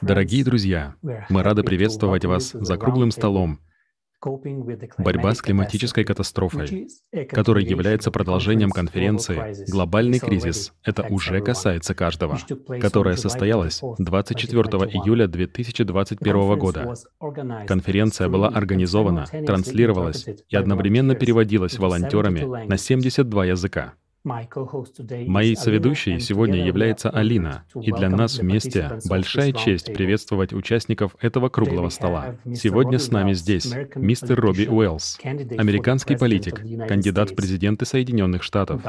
Дорогие друзья, мы рады приветствовать вас за круглым столом «Борьба с климатической катастрофой», который является продолжением конференции «Глобальный кризис. Это уже касается каждого», которая состоялась 24 июля 2021 года. Конференция была организована, транслировалась и одновременно переводилась волонтерами на 72 языка. Моей соведущей сегодня является Алина, и для нас вместе большая честь приветствовать участников этого круглого стола. Сегодня с нами здесь мистер Робби Уэллс, американский политик, кандидат в президенты Соединенных Штатов.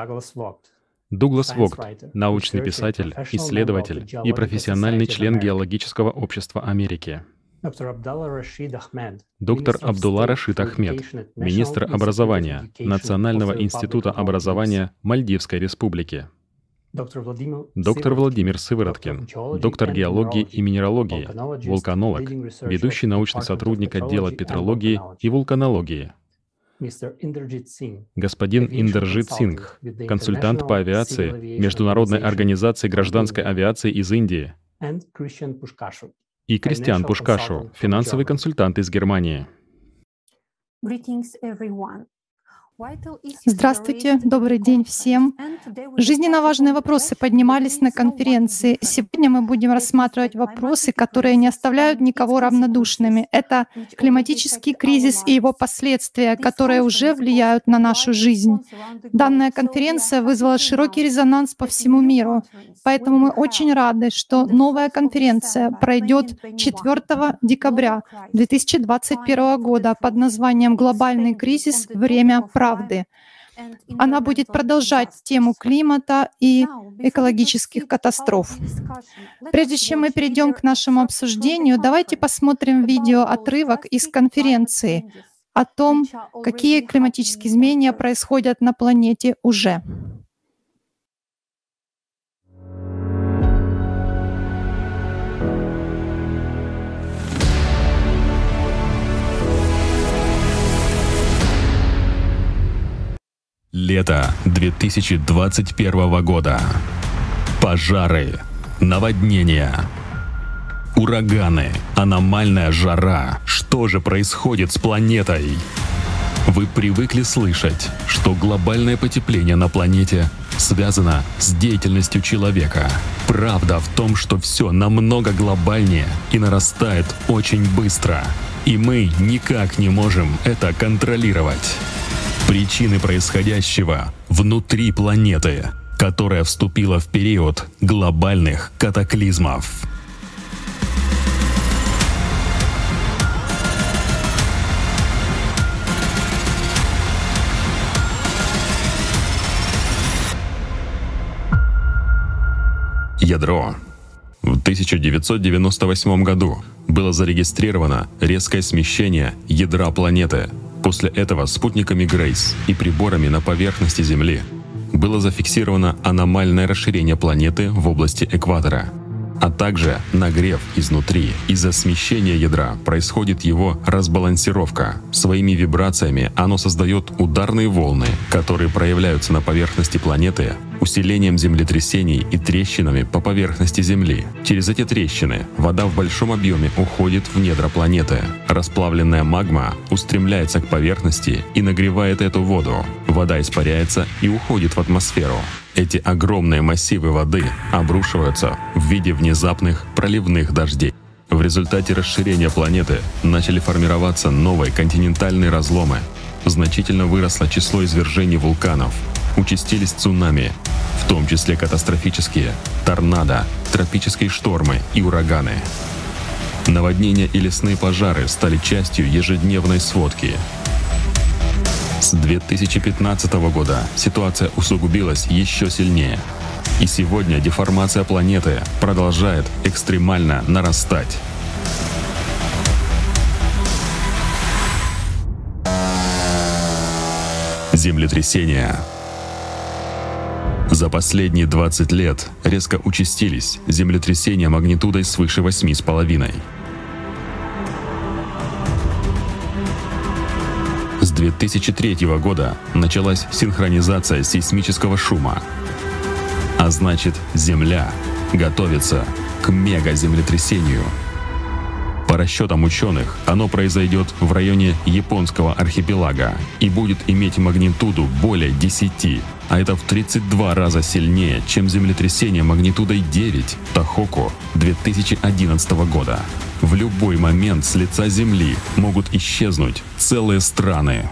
Дуглас Вогт, научный писатель, исследователь и профессиональный член Геологического общества Америки. Доктор Абдулла Рашид Ахмед, министр образования Национального института образования Мальдивской республики. Доктор Владимир Сывороткин, доктор геологии и минералогии, вулканолог, ведущий научный сотрудник отдела петрологии и вулканологии. Господин Индерджит Сингх, консультант по авиации Международной организации гражданской авиации из Индии и Кристиан Пушкашу, финансовый консультант из Германии. Здравствуйте, добрый день всем. Жизненно важные вопросы поднимались на конференции. Сегодня мы будем рассматривать вопросы, которые не оставляют никого равнодушными. Это климатический кризис и его последствия, которые уже влияют на нашу жизнь. Данная конференция вызвала широкий резонанс по всему миру. Поэтому мы очень рады, что новая конференция пройдет 4 декабря 2021 года под названием «Глобальный кризис. Время прав» правды. Она будет продолжать тему климата и экологических катастроф. Прежде чем мы перейдем к нашему обсуждению, давайте посмотрим видео отрывок из конференции о том, какие климатические изменения происходят на планете уже. Лето 2021 года. Пожары, наводнения, ураганы, аномальная жара. Что же происходит с планетой? Вы привыкли слышать, что глобальное потепление на планете связано с деятельностью человека. Правда в том, что все намного глобальнее и нарастает очень быстро. И мы никак не можем это контролировать. Причины происходящего внутри планеты, которая вступила в период глобальных катаклизмов. Ядро. В 1998 году было зарегистрировано резкое смещение ядра планеты – После этого спутниками Грейс и приборами на поверхности Земли было зафиксировано аномальное расширение планеты в области экватора – а также нагрев изнутри. Из-за смещения ядра происходит его разбалансировка. Своими вибрациями оно создает ударные волны, которые проявляются на поверхности планеты усилением землетрясений и трещинами по поверхности Земли. Через эти трещины вода в большом объеме уходит в недра планеты. Расплавленная магма устремляется к поверхности и нагревает эту воду. Вода испаряется и уходит в атмосферу. Эти огромные массивы воды обрушиваются в виде внезапных проливных дождей. В результате расширения планеты начали формироваться новые континентальные разломы. Значительно выросло число извержений вулканов. Участились цунами, в том числе катастрофические, торнадо, тропические штормы и ураганы. Наводнения и лесные пожары стали частью ежедневной сводки – с 2015 года ситуация усугубилась еще сильнее. И сегодня деформация планеты продолжает экстремально нарастать. Землетрясения. За последние 20 лет резко участились землетрясения магнитудой свыше 8,5. С 2003 года началась синхронизация сейсмического шума. А значит, Земля готовится к мегаземлетрясению. По расчетам ученых, оно произойдет в районе японского архипелага и будет иметь магнитуду более 10, а это в 32 раза сильнее, чем землетрясение магнитудой 9 Тахоку 2011 года. В любой момент с лица Земли могут исчезнуть целые страны.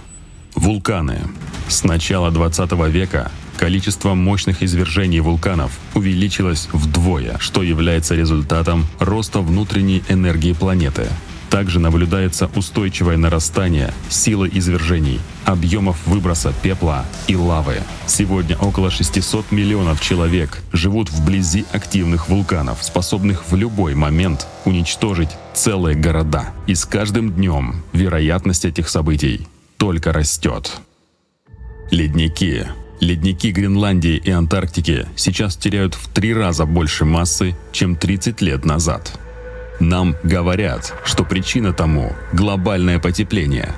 Вулканы. С начала 20 века количество мощных извержений вулканов увеличилось вдвое, что является результатом роста внутренней энергии планеты. Также наблюдается устойчивое нарастание силы извержений, объемов выброса пепла и лавы. Сегодня около 600 миллионов человек живут вблизи активных вулканов, способных в любой момент уничтожить целые города. И с каждым днем вероятность этих событий только растет. Ледники. Ледники Гренландии и Антарктики сейчас теряют в три раза больше массы, чем 30 лет назад. Нам говорят, что причина тому – глобальное потепление.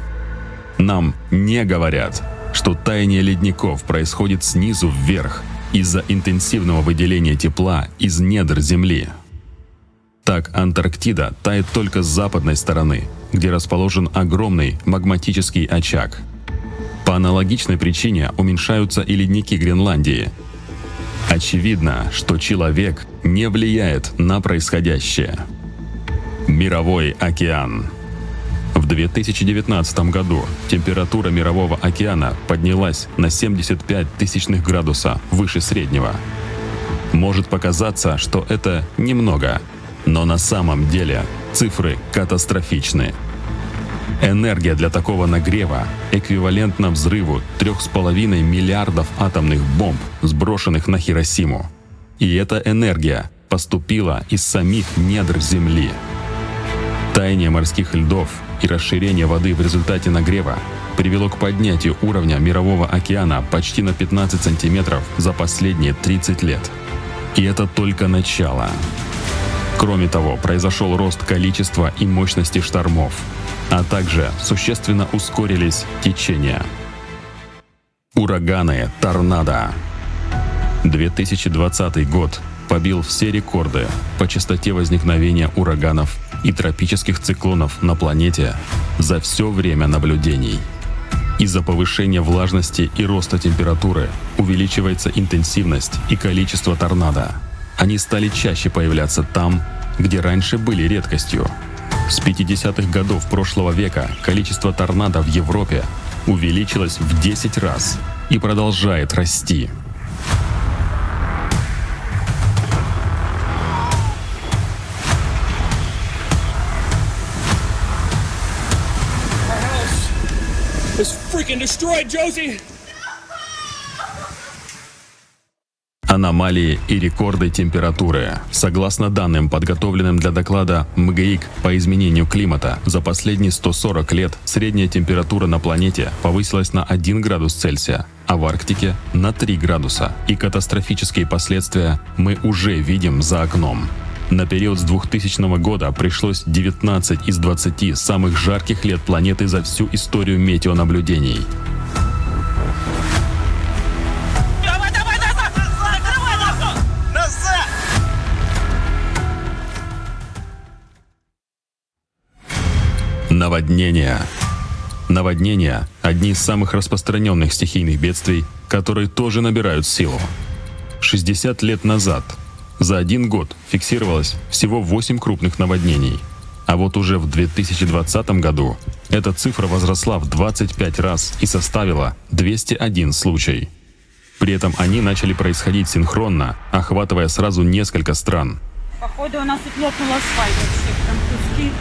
Нам не говорят, что таяние ледников происходит снизу вверх из-за интенсивного выделения тепла из недр Земли. Так Антарктида тает только с западной стороны, где расположен огромный магматический очаг – по аналогичной причине уменьшаются и ледники Гренландии. Очевидно, что человек не влияет на происходящее. Мировой океан. В 2019 году температура Мирового океана поднялась на 75 тысячных градуса выше среднего. Может показаться, что это немного, но на самом деле цифры катастрофичны. Энергия для такого нагрева эквивалентна взрыву 3,5 миллиардов атомных бомб, сброшенных на Хиросиму. И эта энергия поступила из самих недр Земли. Таяние морских льдов и расширение воды в результате нагрева привело к поднятию уровня Мирового океана почти на 15 сантиметров за последние 30 лет. И это только начало. Кроме того, произошел рост количества и мощности штормов, а также существенно ускорились течения. Ураганы, торнадо. 2020 год побил все рекорды по частоте возникновения ураганов и тропических циклонов на планете за все время наблюдений. Из-за повышения влажности и роста температуры увеличивается интенсивность и количество торнадо. Они стали чаще появляться там, где раньше были редкостью. С 50-х годов прошлого века количество торнадо в Европе увеличилось в 10 раз и продолжает расти. Freaking destroyed, Josie! аномалии и рекорды температуры. Согласно данным, подготовленным для доклада МГИК по изменению климата, за последние 140 лет средняя температура на планете повысилась на 1 градус Цельсия, а в Арктике на 3 градуса. И катастрофические последствия мы уже видим за окном. На период с 2000 года пришлось 19 из 20 самых жарких лет планеты за всю историю метеонаблюдений. Наводнения. Наводнения – одни из самых распространенных стихийных бедствий, которые тоже набирают силу. 60 лет назад за один год фиксировалось всего 8 крупных наводнений, а вот уже в 2020 году эта цифра возросла в 25 раз и составила 201 случай. При этом они начали происходить синхронно, охватывая сразу несколько стран. Походу у нас тут лопнул асфальт вообще, прям куски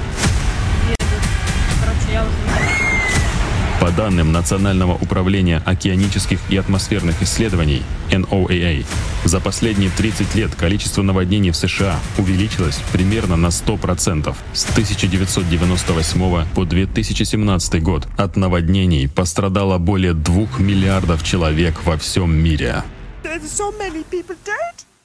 по данным Национального управления океанических и атмосферных исследований NOAA, за последние 30 лет количество наводнений в США увеличилось примерно на 100%. С 1998 по 2017 год от наводнений пострадало более 2 миллиардов человек во всем мире. Dear viewers,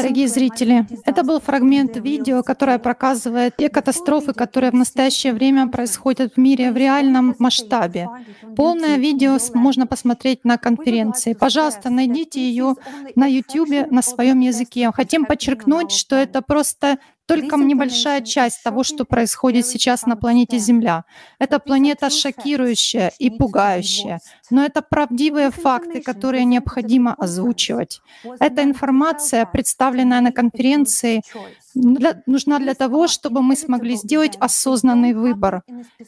Дорогие зрители, это был фрагмент видео, которое показывает те катастрофы, которые в настоящее время происходят в мире в реальном масштабе. Полное видео можно посмотреть на конференции. Пожалуйста, найдите ее на YouTube на своем языке. Хотим подчеркнуть, что это просто только небольшая часть того, что происходит сейчас на планете Земля. Эта планета шокирующая и пугающая, но это правдивые факты, которые необходимо озвучивать. Эта информация, представленная на конференции, для, нужна для того, чтобы мы смогли сделать осознанный выбор.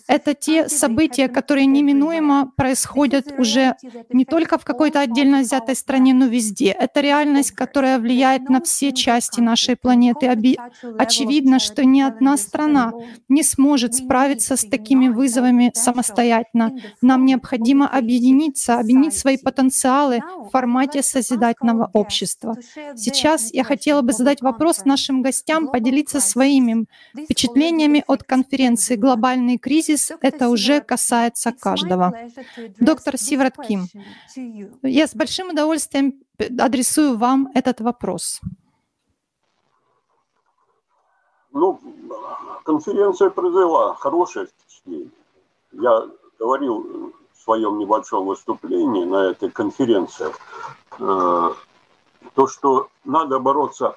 Это те события, которые неминуемо происходят уже не только в какой-то отдельно взятой стране, но везде. Это реальность, которая влияет на все части нашей планеты. Очевидно, что ни одна страна не сможет справиться с такими вызовами самостоятельно. Нам необходимо объединиться, объединить свои потенциалы в формате созидательного общества. Сейчас я хотела бы задать вопрос нашим гостям, поделиться своими впечатлениями от конференции «Глобальный кризис». Это уже касается каждого. Доктор Сиврат Ким, я с большим удовольствием адресую вам этот вопрос. Ну, конференция произвела хорошее впечатление. Я говорил в своем небольшом выступлении на этой конференции, э, то, что надо бороться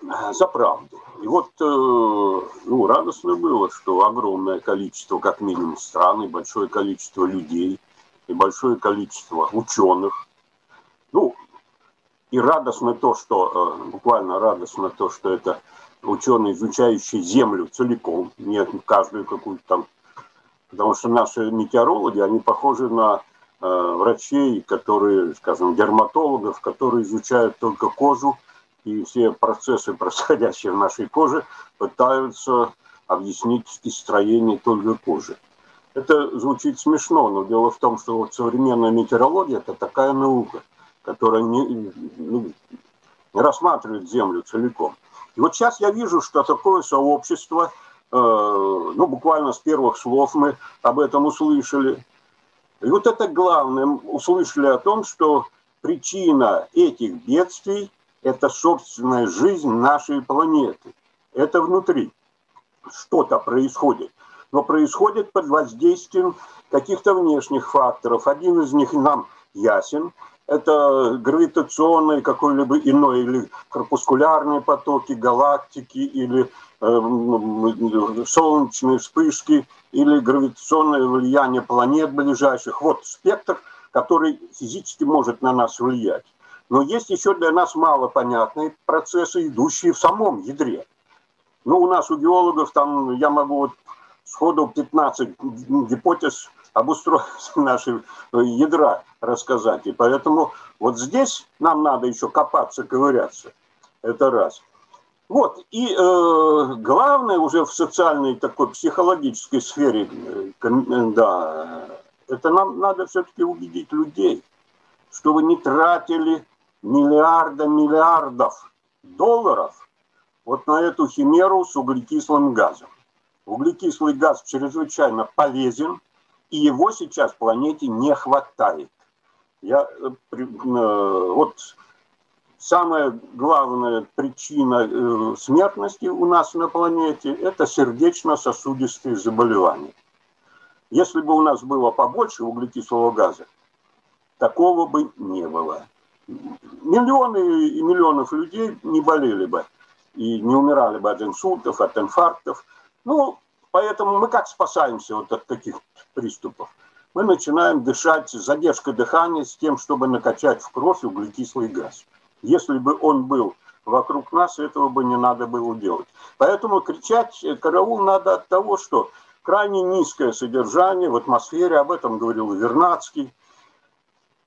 э, за правду. И вот э, ну, радостно было, что огромное количество, как минимум, стран, и большое количество людей, и большое количество ученых. И радостно то, что, буквально радостно то, что это ученые, изучающие Землю целиком, не каждую какую-то там. Потому что наши метеорологи, они похожи на э, врачей, которые, скажем, дерматологов, которые изучают только кожу, и все процессы, происходящие в нашей коже, пытаются объяснить из строения только кожи. Это звучит смешно, но дело в том, что вот современная метеорология – это такая наука, которая не, не, не рассматривает Землю целиком. И вот сейчас я вижу, что такое сообщество, э, ну, буквально с первых слов мы об этом услышали. И вот это главное, услышали о том, что причина этих бедствий – это собственная жизнь нашей планеты. Это внутри. Что-то происходит. Но происходит под воздействием каких-то внешних факторов. Один из них нам ясен – это гравитационные какой-либо иной или корпускулярные потоки, галактики или э, солнечные вспышки или гравитационное влияние планет ближайших. Вот спектр, который физически может на нас влиять. Но есть еще для нас малопонятные процессы, идущие в самом ядре. Ну, у нас у геологов там, я могу вот сходу 15 гипотез об устройстве нашего ядра рассказать. И поэтому вот здесь нам надо еще копаться, ковыряться. Это раз. Вот, и э, главное уже в социальной такой психологической сфере, э, да, это нам надо все-таки убедить людей, чтобы не тратили миллиарда миллиардов долларов вот на эту химеру с углекислым газом. Углекислый газ чрезвычайно полезен, и его сейчас планете не хватает. Я, э, э, вот самая главная причина э, смертности у нас на планете – это сердечно-сосудистые заболевания. Если бы у нас было побольше углекислого газа, такого бы не было. Миллионы и миллионов людей не болели бы и не умирали бы от инсультов, от инфарктов. Ну, поэтому мы как спасаемся вот от таких приступов? Мы начинаем дышать задержкой дыхания с тем, чтобы накачать в кровь углекислый газ. Если бы он был вокруг нас, этого бы не надо было делать. Поэтому кричать караул надо от того, что крайне низкое содержание в атмосфере, об этом говорил Вернадский.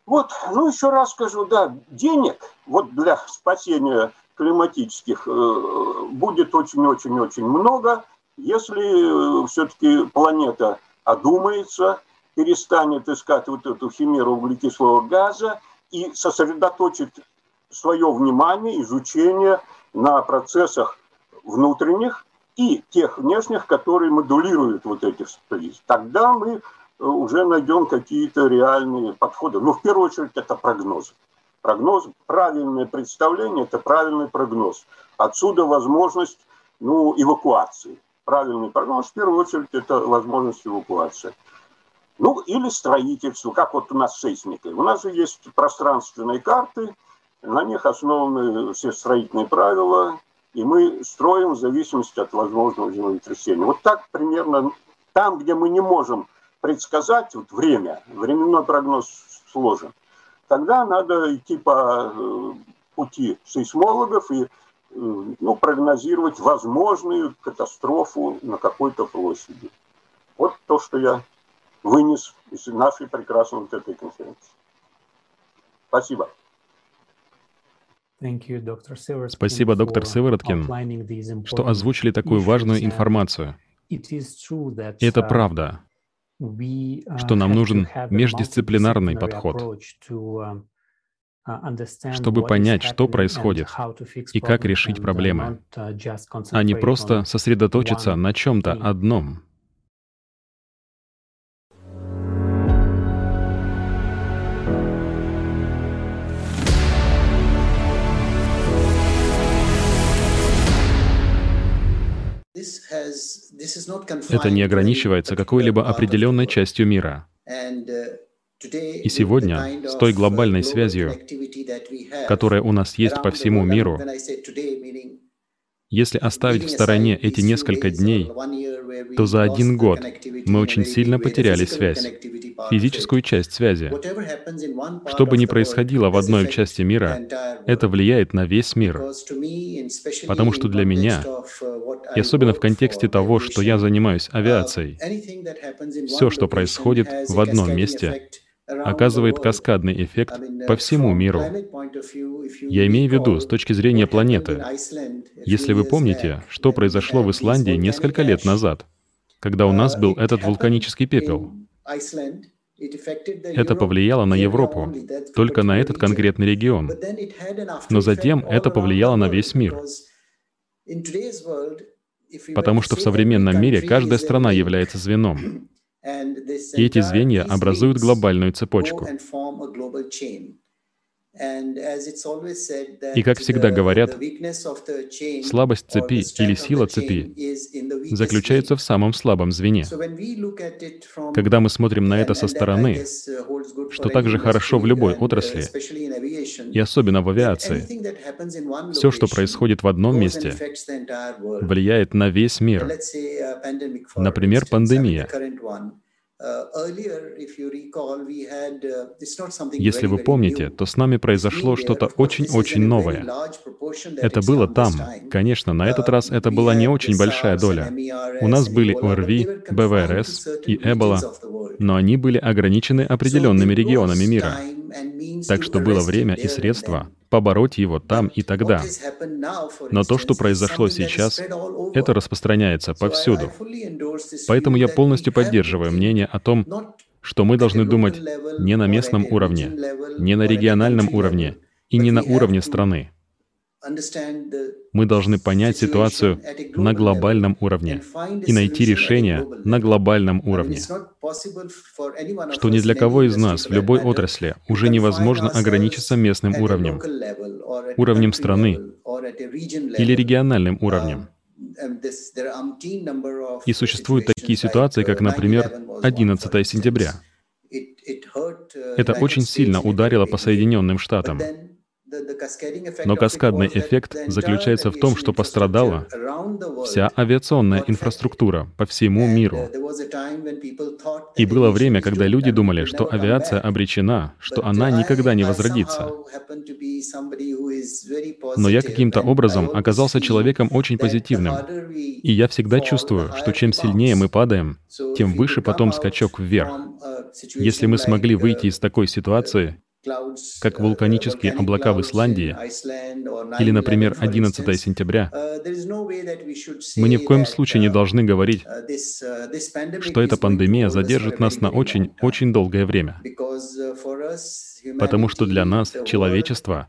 Вот, ну еще раз скажу, да, денег вот для спасения климатических э, будет очень-очень-очень много, если э, все-таки планета одумается, перестанет искать вот эту химеру углекислого газа и сосредоточит свое внимание, изучение на процессах внутренних и тех внешних, которые модулируют вот эти всплески. Тогда мы э, уже найдем какие-то реальные подходы. Но в первую очередь это прогнозы. Прогноз, правильное представление – это правильный прогноз. Отсюда возможность ну, эвакуации. Правильный прогноз, в первую очередь, это возможность эвакуации. Ну, или строительство, как вот у нас с сейсмикой. У нас же есть пространственные карты, на них основаны все строительные правила, и мы строим в зависимости от возможного землетрясения. Вот так примерно там, где мы не можем предсказать вот время, временной прогноз сложен, тогда надо идти по э, пути сейсмологов и ну, прогнозировать возможную катастрофу на какой-то площади. Вот то, что я вынес из нашей прекрасной вот этой конференции. Спасибо. Спасибо, доктор Сывороткин, что озвучили такую важную информацию. Это правда, uh, что нам нужен междисциплинарный подход, uh, uh, чтобы понять, что происходит и как решить проблемы, а не просто сосредоточиться на чем-то одном. Это не ограничивается какой-либо определенной частью мира. Uh, И сегодня, с той глобальной связью, которая у нас есть по всему миру, если оставить в стороне эти несколько дней, то за один год мы очень сильно потеряли связь, физическую часть связи. Что бы ни происходило в одной части мира, это влияет на весь мир. Потому что для меня, и особенно в контексте того, что я занимаюсь авиацией, все, что происходит в одном месте, оказывает каскадный эффект по всему миру. Я имею в виду с точки зрения планеты. Если вы помните, что произошло в Исландии несколько лет назад, когда у нас был этот вулканический пепел, это повлияло на Европу, только на этот конкретный регион. Но затем это повлияло на весь мир. Потому что в современном мире каждая страна является звеном. И эти звенья образуют глобальную цепочку. И как всегда говорят, слабость цепи или сила цепи заключается в самом слабом звене. Когда мы смотрим на это со стороны, что также хорошо в любой отрасли, и особенно в авиации, все, что происходит в одном месте, влияет на весь мир. Например, пандемия. Если вы помните, то с нами произошло что-то очень-очень новое. Это было там. Конечно, на этот раз это была не очень большая доля. У нас были ОРВИ, БВРС и Эбола, но они были ограничены определенными регионами мира. Так что было время и средства побороть его там и тогда. Но то, что произошло сейчас, это распространяется повсюду. Поэтому я полностью поддерживаю мнение о том, что мы должны думать не на местном уровне, не на региональном уровне и не на уровне страны. Мы должны понять ситуацию на глобальном уровне и найти решение на глобальном уровне. Что ни для кого из нас в любой отрасли уже невозможно ограничиться местным уровнем, уровнем страны или региональным уровнем. И существуют такие ситуации, как, например, 11 сентября. Это очень сильно ударило по Соединенным Штатам. Но каскадный эффект заключается в том, что пострадала вся авиационная инфраструктура по всему миру. И было время, когда люди думали, что авиация обречена, что она никогда не возродится. Но я каким-то образом оказался человеком очень позитивным. И я всегда чувствую, что чем сильнее мы падаем, тем выше потом скачок вверх. Если мы смогли выйти из такой ситуации, как вулканические облака в Исландии или, например, 11 сентября, мы ни в коем случае не должны говорить, что эта пандемия задержит нас на очень-очень долгое время. Потому что для нас, человечество,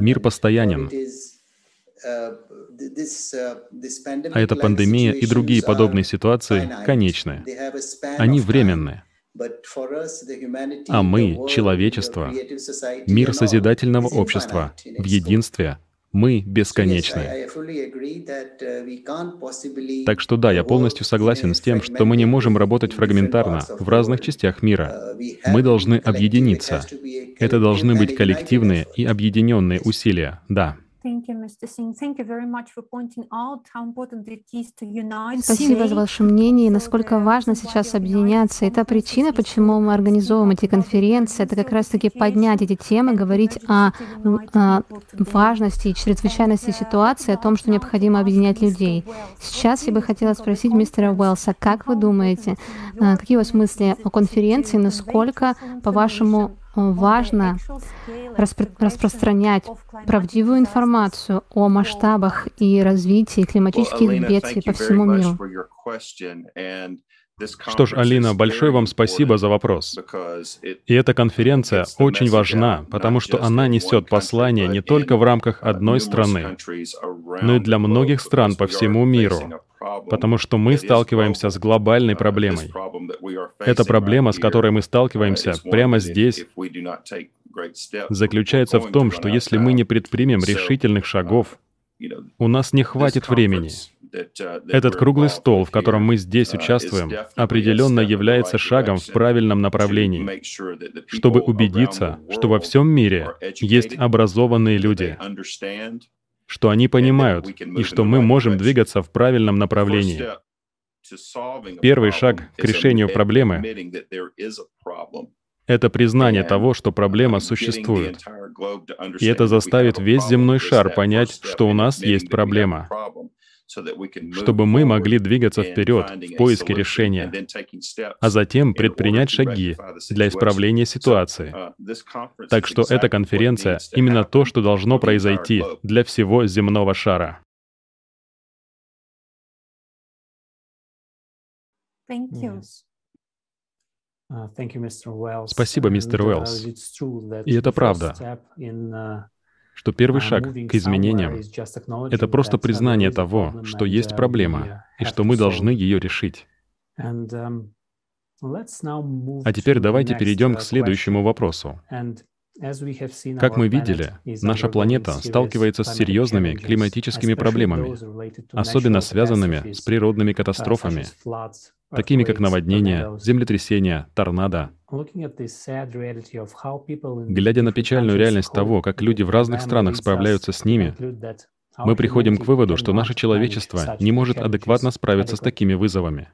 мир постоянен. А эта пандемия и другие подобные ситуации конечны. Они временны. А мы, человечество, мир созидательного общества в единстве, мы бесконечны. Так что да, я полностью согласен с тем, что мы не можем работать фрагментарно в разных частях мира. Мы должны объединиться. Это должны быть коллективные и объединенные усилия, да. Спасибо за ваше мнение и насколько важно сейчас объединяться. Это причина, почему мы организовываем эти конференции. Это как раз-таки поднять эти темы, говорить о, о важности и чрезвычайности ситуации, о том, что необходимо объединять людей. Сейчас я бы хотела спросить мистера Уэллса, как вы думаете, э, какие у вас мысли о конференции, насколько, по-вашему, важно распро распространять правдивую информацию о масштабах и развитии климатических бедствий по всему миру. Что ж, Алина, большое вам спасибо за вопрос. И эта конференция очень важна, потому что она несет послание не только в рамках одной страны, но и для многих стран по всему миру потому что мы сталкиваемся с глобальной проблемой. Эта проблема, с которой мы сталкиваемся прямо здесь, заключается в том, что если мы не предпримем решительных шагов, у нас не хватит времени. Этот круглый стол, в котором мы здесь участвуем, определенно является шагом в правильном направлении, чтобы убедиться, что во всем мире есть образованные люди, что они понимают и что мы можем двигаться в правильном направлении. Первый шаг к решению проблемы — это признание того, что проблема существует. И это заставит весь земной шар понять, что у нас есть проблема чтобы мы могли двигаться вперед в поиске решения, а затем предпринять шаги для исправления ситуации. Так что эта конференция — именно то, что должно произойти для всего земного шара. Uh, Спасибо, мистер uh, Уэллс. И это правда что первый шаг к изменениям — это просто признание того, что есть проблема и что мы должны ее решить. А теперь давайте перейдем к следующему вопросу. Как мы видели, наша планета сталкивается с серьезными климатическими проблемами, особенно связанными с природными катастрофами, такими как наводнения, землетрясения, торнадо. Глядя на печальную реальность того, как люди в разных странах справляются с ними, мы приходим к выводу, что наше человечество не может адекватно справиться с такими вызовами.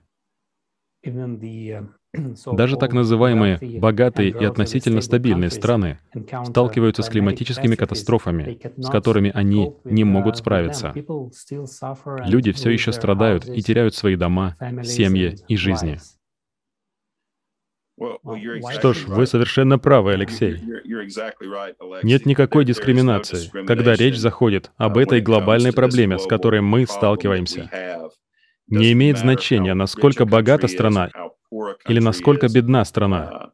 Даже так называемые богатые и относительно стабильные страны сталкиваются с климатическими катастрофами, с которыми они не могут справиться. Люди все еще страдают и теряют свои дома, семьи и жизни. Что ж, вы совершенно правы, Алексей. Нет никакой дискриминации, когда речь заходит об этой глобальной проблеме, с которой мы сталкиваемся. Не имеет значения, насколько богата страна или насколько бедна страна.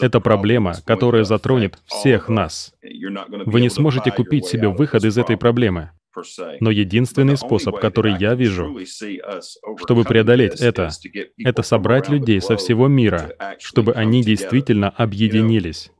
Это проблема, которая затронет всех нас. Вы не сможете купить себе выход из этой проблемы. Но единственный способ, который я вижу, чтобы преодолеть это, это собрать людей со всего мира, чтобы они действительно объединились.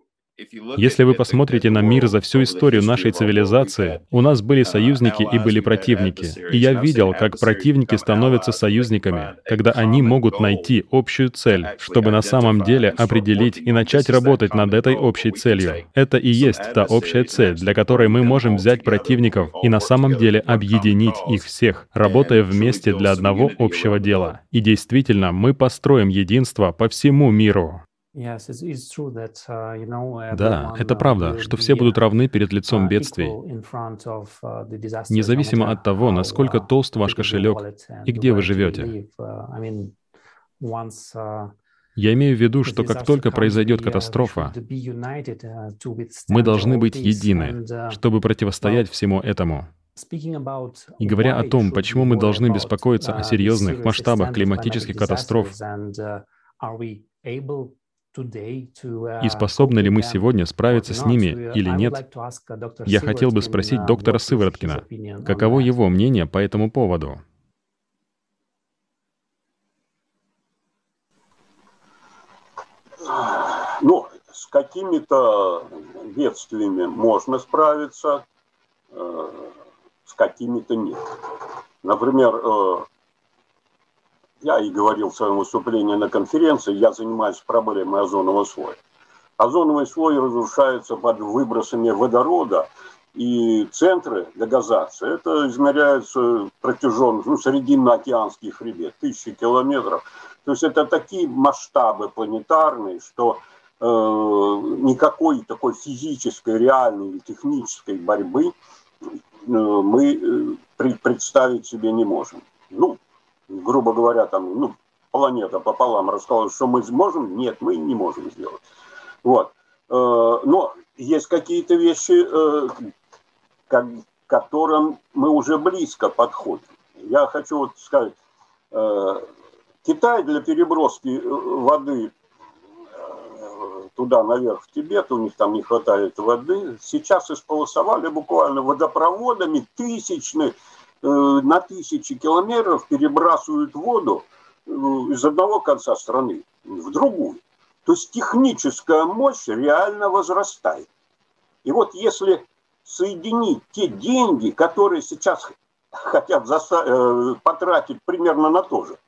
Если вы посмотрите на мир за всю историю нашей цивилизации, у нас были союзники и были противники. И я видел, как противники становятся союзниками, когда они могут найти общую цель, чтобы на самом деле определить и начать работать над этой общей целью. Это и есть та общая цель, для которой мы можем взять противников и на самом деле объединить их всех, работая вместе для одного общего дела. И действительно, мы построим единство по всему миру. Uh, да, это правда, что все будут равны перед лицом uh, бедствий, uh, независимо от того, насколько толст ваш кошелек и где вы живете. Я имею в виду, что как только произойдет катастрофа, мы должны быть едины, чтобы противостоять всему этому. И говоря о том, почему мы должны беспокоиться о серьезных масштабах климатических катастроф, Uh, и способны ли мы сегодня справиться с ними uh, или нет, я хотел бы спросить uh, доктора Сывороткина, каково его мнение по этому поводу? ну, с какими-то бедствиями можно справиться, э, с какими-то нет. Например, э, я и говорил в своем выступлении на конференции, я занимаюсь проблемой озонового слоя. Озоновый слой разрушается под выбросами водорода, и центры дегазации, это измеряется протяженность, ну, срединно-океанский хребет, тысячи километров. То есть это такие масштабы планетарные, что э, никакой такой физической, реальной или технической борьбы э, мы э, представить себе не можем. Ну, грубо говоря, там, ну, планета пополам рассказала, что мы сможем, нет, мы не можем сделать. Вот. Э, но есть какие-то вещи, э, к которым мы уже близко подходим. Я хочу вот сказать, э, Китай для переброски воды туда наверх в Тибет, у них там не хватает воды, сейчас исполосовали буквально водопроводами тысячных, на тысячи километров перебрасывают воду из одного конца страны в другую. То есть техническая мощь реально возрастает. И вот если соединить те деньги, которые сейчас хотят э, потратить примерно на то же,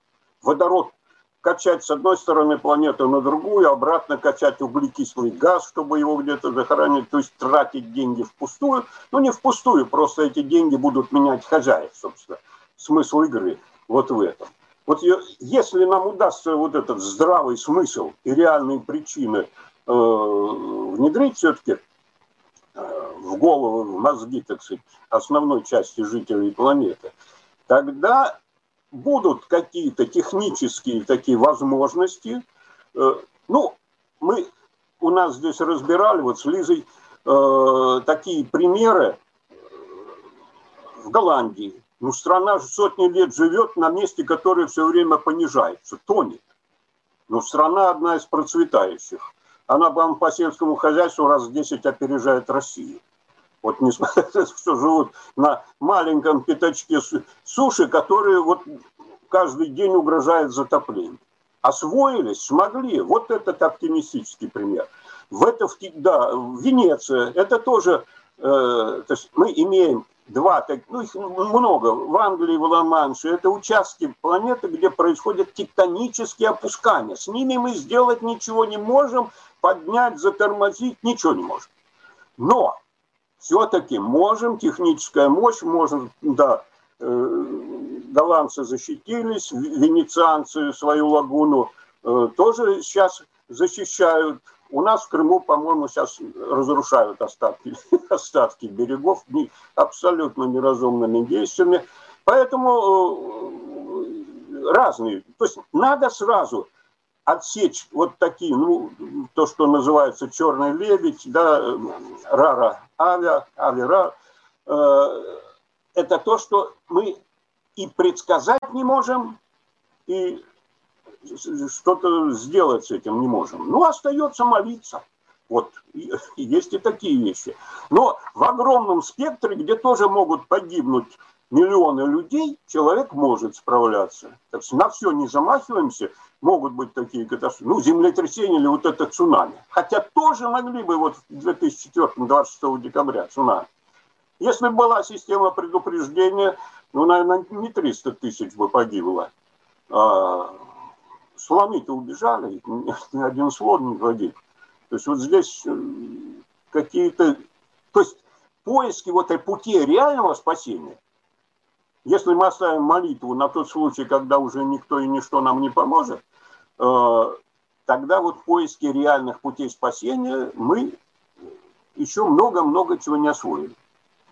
водород качать с одной стороны планеты на другую, обратно качать углекислый газ, чтобы его где-то захоронить, то есть тратить деньги впустую. Ну, не впустую, просто эти деньги будут менять хозяев, собственно. Смысл игры вот в этом. Вот если нам удастся вот этот здравый смысл и реальные причины э, внедрить все-таки э, в голову, в мозги, так сказать, основной части жителей планеты, тогда будут какие-то технические такие возможности. Э, ну, мы у нас здесь разбирали вот с Лизой э, такие примеры в Голландии, ну, страна сотни лет живет на месте, которое все время понижается, тонет. Но страна одна из процветающих. Она по сельскому хозяйству раз в 10 опережает Россию. Вот то, что живут на маленьком пятачке суши, которые вот каждый день угрожает затоплением. Освоились, смогли. Вот этот оптимистический пример. В это, да, Венеция, это тоже, э, то есть мы имеем два, ну их много, в Англии, в Ла-Манше, это участки планеты, где происходят тектонические опускания. С ними мы сделать ничего не можем, поднять, затормозить, ничего не можем. Но все-таки можем, техническая мощь, можем, да, э, голландцы защитились, венецианцы свою лагуну э, тоже сейчас защищают. У нас в Крыму, по-моему, сейчас разрушают остатки, остатки берегов абсолютно неразумными действиями. Поэтому э, разные. То есть надо сразу отсечь вот такие, ну, то, что называется черный лебедь, да, рара авиа, авиара, э, это то, что мы и предсказать не можем, и что-то сделать с этим не можем. Ну, остается молиться. Вот, есть и такие вещи. Но в огромном спектре, где тоже могут погибнуть миллионы людей, человек может справляться. Так что на все не замахиваемся, могут быть такие катастрофы. Ну, землетрясение или вот это цунами. Хотя тоже могли бы вот в 2004 26 декабря цунами. Если бы была система предупреждения, ну, наверное, не 300 тысяч бы погибло. А, слоны-то убежали, ни один слон не погиб. То есть вот здесь э, какие-то... То есть поиски вот этой пути реального спасения, если мы оставим молитву на тот случай, когда уже никто и ничто нам не поможет, э, тогда вот поиски реальных путей спасения мы еще много-много чего не освоили.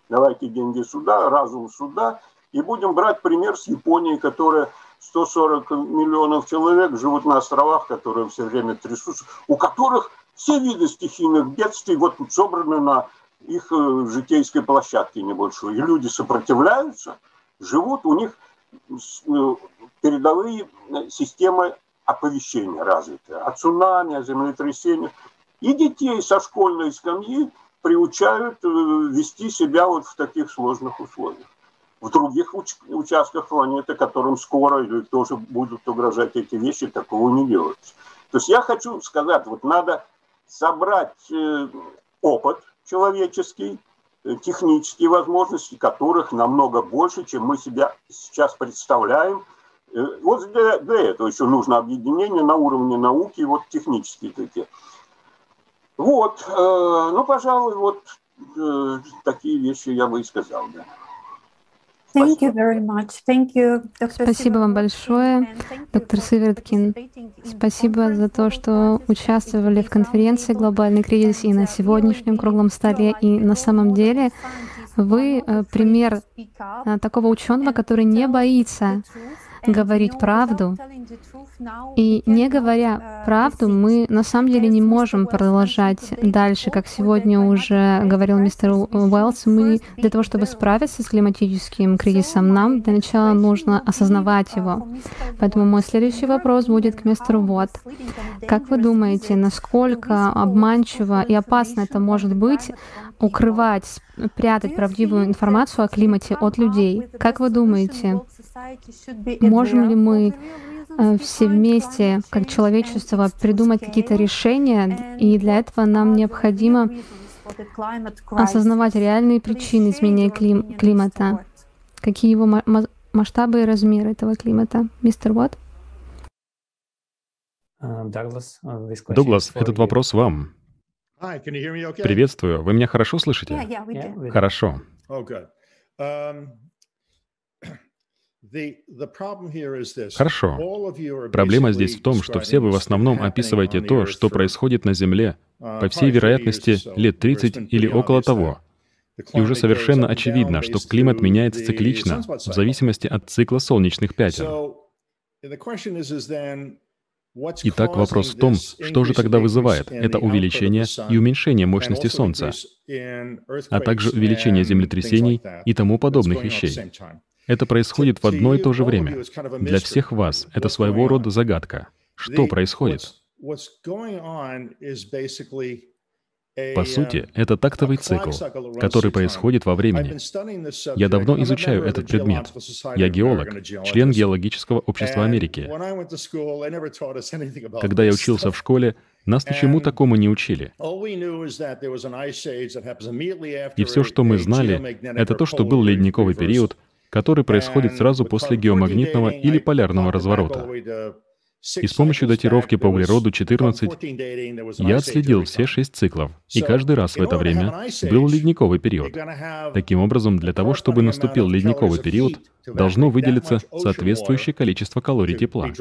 Давайте деньги сюда, разум сюда, и будем брать пример с Японией, которая 140 миллионов человек живут на островах, которые все время трясутся, у которых все виды стихийных бедствий вот собраны на их э, житейской площадке небольшой. И люди сопротивляются, живут, у них э, передовые э, системы оповещения развиты. О цунами, о землетрясениях. И детей со школьной скамьи приучают вести себя вот в таких сложных условиях в других уч- участках планеты, которым скоро тоже будут угрожать эти вещи, такого не делается. То есть я хочу сказать, вот надо собрать э, опыт человеческий, э, технические возможности которых намного больше, чем мы себя сейчас представляем. Э, вот для, для этого еще нужно объединение на уровне науки, вот технические такие. Вот, ну, пожалуй, вот такие вещи я бы и сказал, да. Thank you very much. Thank you, Спасибо. Вам большое, доктор Сыверткин. Спасибо за то, что участвовали в конференции «Глобальный кризис» и на сегодняшнем круглом столе. И на самом деле вы э, пример э, такого ученого, который не боится говорить правду. И не говоря правду, мы на самом деле не можем продолжать дальше, как сегодня уже говорил мистер Уэллс, мы для того, чтобы справиться с климатическим кризисом, нам для начала нужно осознавать его. Поэтому мой следующий вопрос будет к мистеру Вот. Как вы думаете, насколько обманчиво и опасно это может быть укрывать, прятать правдивую информацию о климате от людей? Как вы думаете, Можем ли мы э, все вместе, как человечество, придумать какие-то решения, и для этого нам необходимо осознавать реальные причины изменения клим климата, какие его масштабы и размеры этого климата. Мистер Уотт? Дуглас, этот вопрос вам. Приветствую. Вы меня хорошо слышите? Хорошо. Хорошо. Проблема здесь в том, что все вы в основном описываете то, что происходит на Земле, uh, по всей вероятности, лет 30 или около того. И уже совершенно очевидно, что климат меняется циклично, в зависимости от цикла солнечных пятен. Итак, вопрос в том, что же тогда вызывает это увеличение и уменьшение мощности Солнца, а также увеличение землетрясений и тому подобных вещей. Это происходит в одно и то же время. Для всех вас это своего рода загадка. Что происходит? По сути, это тактовый цикл, который происходит во времени. Я давно изучаю этот предмет. Я геолог, член Геологического общества Америки. Когда я учился в школе, нас ничему такому не учили. И все, что мы знали, это то, что был ледниковый период, который происходит сразу после геомагнитного или полярного разворота. И с помощью датировки по углероду 14 я отследил все шесть циклов, и каждый раз в это время был ледниковый период. Таким образом, для того, чтобы наступил ледниковый период, должно выделиться соответствующее количество калорий тепла,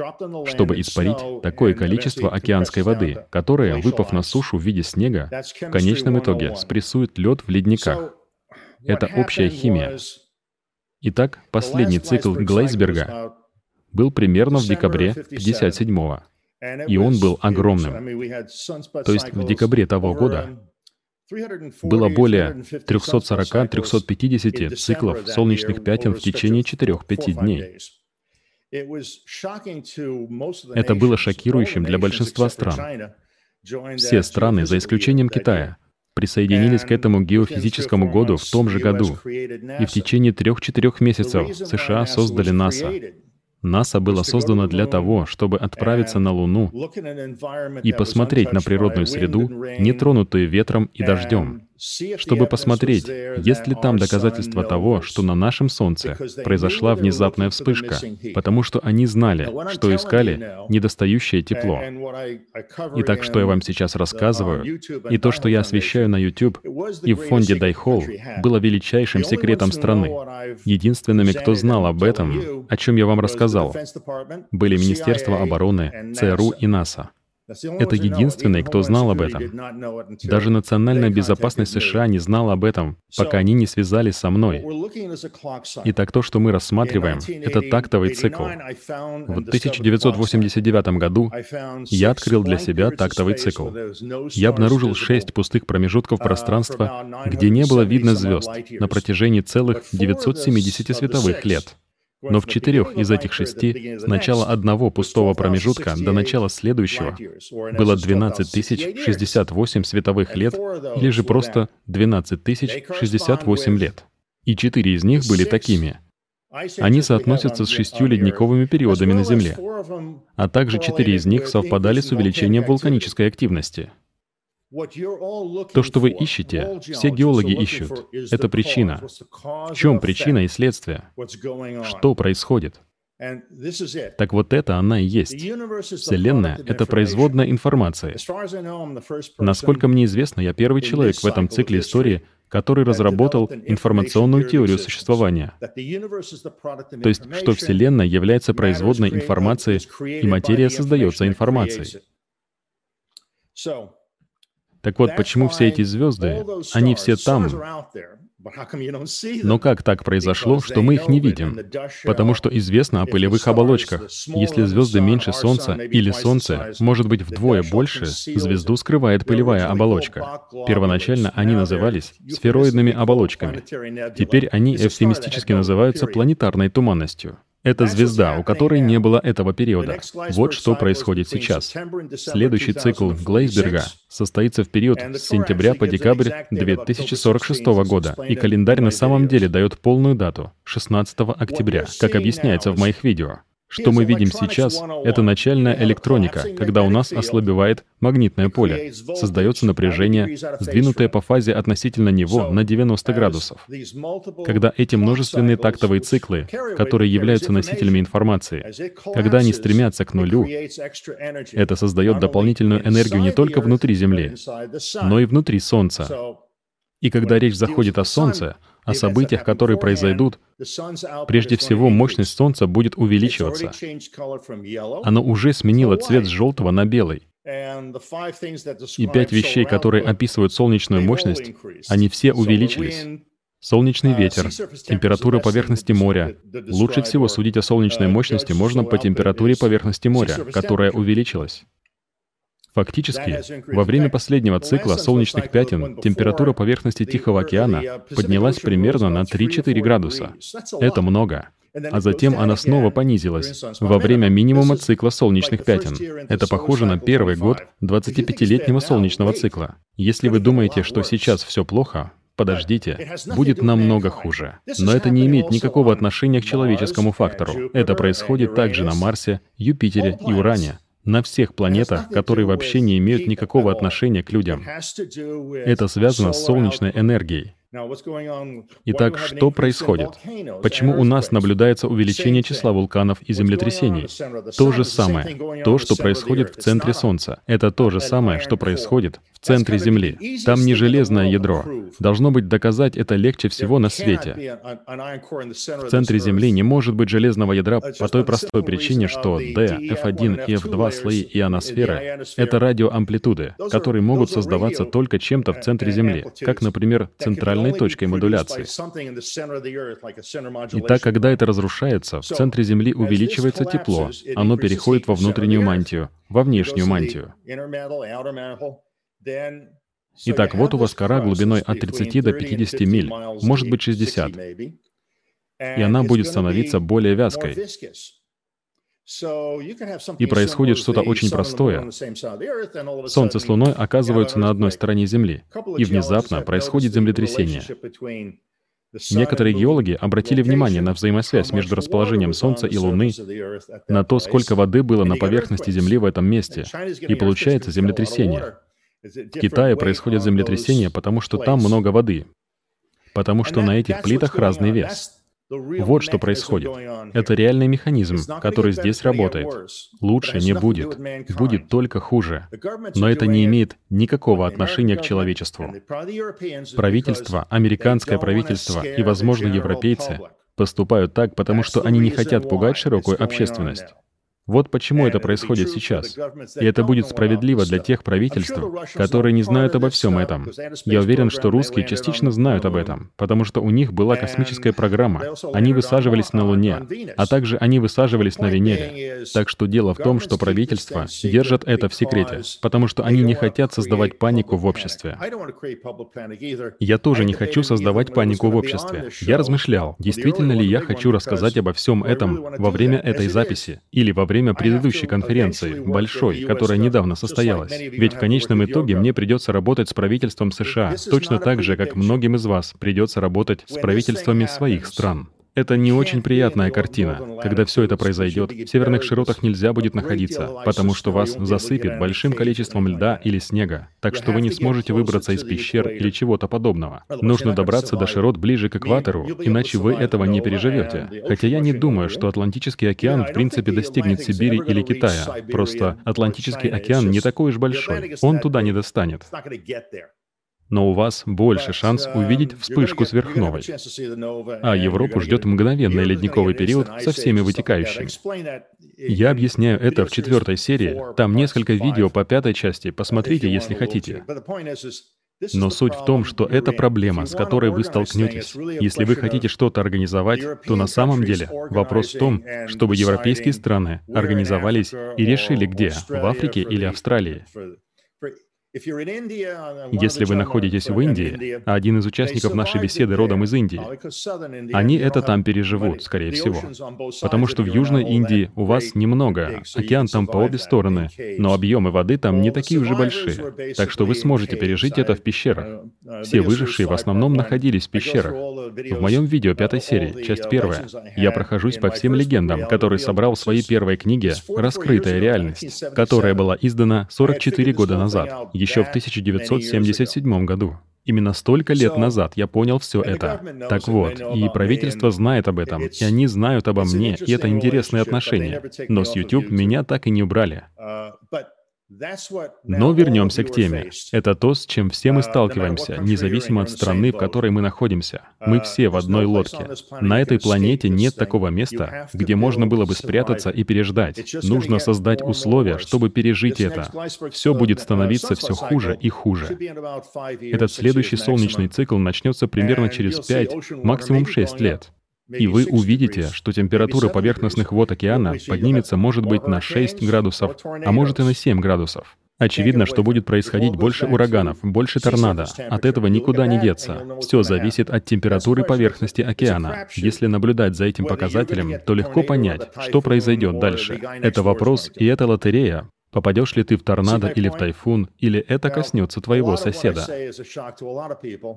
чтобы испарить такое количество океанской воды, которое, выпав на сушу в виде снега, в конечном итоге спрессует лед в ледниках. Это общая химия. Итак, последний цикл Глейсберга был примерно в декабре 57-го, и он был огромным. То есть в декабре того года было более 340-350 циклов солнечных пятен в течение 4-5 дней. Это было шокирующим для большинства стран. Все страны, за исключением Китая, присоединились к этому геофизическому году в том же году. И в течение трех-четырех месяцев США создали НАСА. НАСА было создано для того, чтобы отправиться на Луну и посмотреть на природную среду, не тронутую ветром и дождем, чтобы посмотреть, есть ли там доказательства того, что на нашем Солнце произошла внезапная вспышка, потому что они знали, что искали недостающее тепло. И так, что я вам сейчас рассказываю, и то, что я освещаю на YouTube и в фонде Дайхол, было величайшим секретом страны. Единственными, кто знал об этом, о чем я вам рассказал, были Министерство обороны, ЦРУ и НАСА. Это единственный, кто знал об этом. Даже национальная безопасность США не знала об этом, пока они не связались со мной. Итак, то, что мы рассматриваем, это тактовый цикл. В 1989 году я открыл для себя тактовый цикл. Я обнаружил шесть пустых промежутков пространства, где не было видно звезд на протяжении целых 970 световых лет. Но в четырех из этих шести с начала одного пустого промежутка до начала следующего было 12 тысяч 68 световых лет или же просто 12 тысяч 68 лет. И четыре из них были такими. Они соотносятся с шестью ледниковыми периодами на Земле, а также четыре из них совпадали с увеличением вулканической активности. То, что вы ищете, все геологи ищут. Это причина. В чем причина и следствие? Что происходит? Так вот это она и есть. Вселенная — это производная информации. Насколько мне известно, я первый человек в этом цикле истории, который разработал информационную теорию существования. То есть, что Вселенная является производной информацией, и материя создается информацией. Так вот, почему все эти звезды, они все там, но как так произошло, что мы их не видим? Потому что известно о пылевых оболочках. Если звезды меньше Солнца или Солнце может быть вдвое больше, звезду скрывает пылевая оболочка. Первоначально они назывались сфероидными оболочками. Теперь они эвфемистически называются планетарной туманностью. Это звезда, у которой не было этого периода. Вот что происходит сейчас. Следующий цикл Глейсберга состоится в период с сентября по декабрь 2046 года, и календарь на самом деле дает полную дату — 16 октября, как объясняется в моих видео. Что мы видим сейчас, это начальная электроника, когда у нас ослабевает магнитное поле, создается напряжение, сдвинутое по фазе относительно него на 90 градусов. Когда эти множественные тактовые циклы, которые являются носителями информации, когда они стремятся к нулю, это создает дополнительную энергию не только внутри Земли, но и внутри Солнца. И когда речь заходит о Солнце, о событиях, которые произойдут, прежде всего мощность Солнца будет увеличиваться. Оно уже сменило цвет с желтого на белый. И пять вещей, которые описывают солнечную мощность, они все увеличились. Солнечный ветер, температура поверхности моря. Лучше всего судить о солнечной мощности можно по температуре поверхности моря, которая увеличилась. Фактически, во время последнего цикла солнечных пятен температура поверхности Тихого океана поднялась примерно на 3-4 градуса. Это много. А затем она снова понизилась. во время минимума цикла солнечных пятен. Это похоже на первый год 25-летнего солнечного цикла. Если вы думаете, что сейчас все плохо, Подождите, будет намного хуже. Но это не имеет никакого отношения к человеческому фактору. Это происходит также на Марсе, Юпитере и Уране на всех планетах, которые вообще не имеют никакого отношения к людям. Это связано с солнечной энергией. Итак, что происходит? Почему у нас наблюдается увеличение числа вулканов и землетрясений? То же самое. То, что происходит в центре Солнца. Это то же самое, что происходит в центре Земли. Там не железное ядро. Должно быть, доказать это легче всего на свете. В центре Земли не может быть железного ядра по той простой причине, что D, F1 и F2 слои ионосферы — это радиоамплитуды, которые могут создаваться только чем-то в центре Земли, как, например, центральной точкой модуляции. Итак, когда это разрушается, в центре Земли увеличивается тепло, оно переходит во внутреннюю мантию, во внешнюю мантию. Итак, вот у вас кора глубиной от 30 до 50 миль, может быть 60, и она будет становиться более вязкой. И происходит что-то очень простое. Солнце с Луной оказываются на одной стороне Земли, и внезапно происходит землетрясение. Некоторые геологи обратили внимание на взаимосвязь между расположением Солнца и Луны, на то, сколько воды было на поверхности Земли в этом месте, и получается землетрясение. В Китае происходят землетрясения, потому что там много воды, потому что на этих плитах разный вес. Вот что происходит. Это реальный механизм, который здесь работает. Лучше не будет. Будет только хуже. Но это не имеет никакого отношения к человечеству. Правительство, американское правительство и, возможно, европейцы поступают так, потому что они не хотят пугать широкую общественность. Вот почему это происходит сейчас. И это будет справедливо для тех правительств, которые не знают обо всем этом. Я уверен, что русские частично знают об этом, потому что у них была космическая программа. Они высаживались на Луне, а также они высаживались на Венере. Так что дело в том, что правительства держат это в секрете, потому что они не хотят создавать панику в обществе. Я тоже не хочу создавать панику в обществе. Я размышлял, действительно ли я хочу рассказать обо всем этом во время этой записи или во время время предыдущей конференции, большой, которая недавно состоялась. Ведь в конечном итоге мне придется работать с правительством США, точно так же, как многим из вас придется работать с правительствами своих стран. Это не очень приятная картина. Когда все это произойдет, в северных широтах нельзя будет находиться, потому что вас засыпет большим количеством льда или снега, так что вы не сможете выбраться из пещер или чего-то подобного. Нужно добраться до широт ближе к экватору, иначе вы этого не переживете. Хотя я не думаю, что Атлантический океан в принципе достигнет Сибири или Китая. Просто Атлантический океан не такой уж большой, он туда не достанет но у вас больше шанс увидеть вспышку сверхновой. А Европу ждет мгновенный ледниковый период со всеми вытекающими. Я объясняю это в четвертой серии. Там несколько видео по пятой части. Посмотрите, если хотите. Но суть в том, что это проблема, с которой вы столкнетесь. Если вы хотите что-то организовать, то на самом деле вопрос в том, чтобы европейские страны организовались и решили где, в Африке или Австралии. Если вы находитесь в Индии, а один из участников нашей беседы родом из Индии, они это там переживут, скорее всего. Потому что в Южной Индии у вас немного, океан там по обе стороны, но объемы воды там не такие уже большие, так что вы сможете пережить это в пещерах. Uh, uh, Все выжившие в основном находились в пещерах. В моем видео пятой серии, часть первая, я прохожусь по всем легендам, которые собрал в своей первой книге «Раскрытая реальность», которая была издана 44 года назад, еще в 1977 году. Именно столько лет назад я понял все это. Так вот, и правительство знает об этом, и они знают обо мне, и это интересные отношения. Но с YouTube меня так и не убрали. Но вернемся к теме. Это то, с чем все мы uh, сталкиваемся, независимо от страны, в которой мы находимся. Мы uh, все в одной лодке. На этой планете нет такого места, где можно было бы спрятаться и переждать. Нужно создать условия, чтобы пережить это. Все будет uh, становиться все хуже и хуже. Этот следующий солнечный цикл начнется примерно через 5, максимум 6 лет. И вы увидите, что температура поверхностных вод океана поднимется, может быть, на 6 градусов, а может и на 7 градусов. Очевидно, что будет происходить больше ураганов, больше торнадо. От этого никуда не деться. Все зависит от температуры поверхности океана. Если наблюдать за этим показателем, то легко понять, что произойдет дальше. Это вопрос, и это лотерея, Попадешь ли ты в торнадо или в тайфун, или это коснется твоего соседа?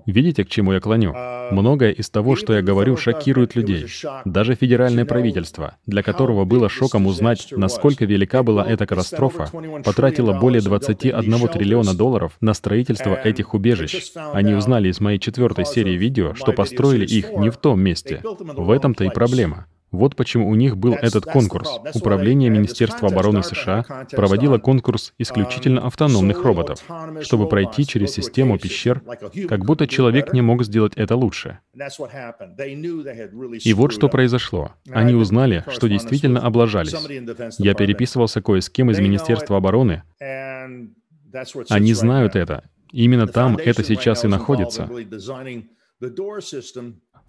Видите, к чему я клоню? Uh, Многое из того, что я говорю, шокирует людей. Даже федеральное правительство, для которого было шоком узнать, насколько велика была эта катастрофа, потратило более 21 триллиона долларов на строительство этих убежищ. Они узнали из моей четвертой серии видео, что построили их не в том месте. В этом-то и проблема. Вот почему у них был этот конкурс. Управление Министерства обороны США проводило конкурс исключительно um, автономных роботов, чтобы пройти через систему пещер, как будто человек не мог сделать это лучше. И вот что произошло. Они узнали, что действительно облажались. Я переписывался кое с кем из Министерства обороны. Они знают это. Именно там это сейчас и находится.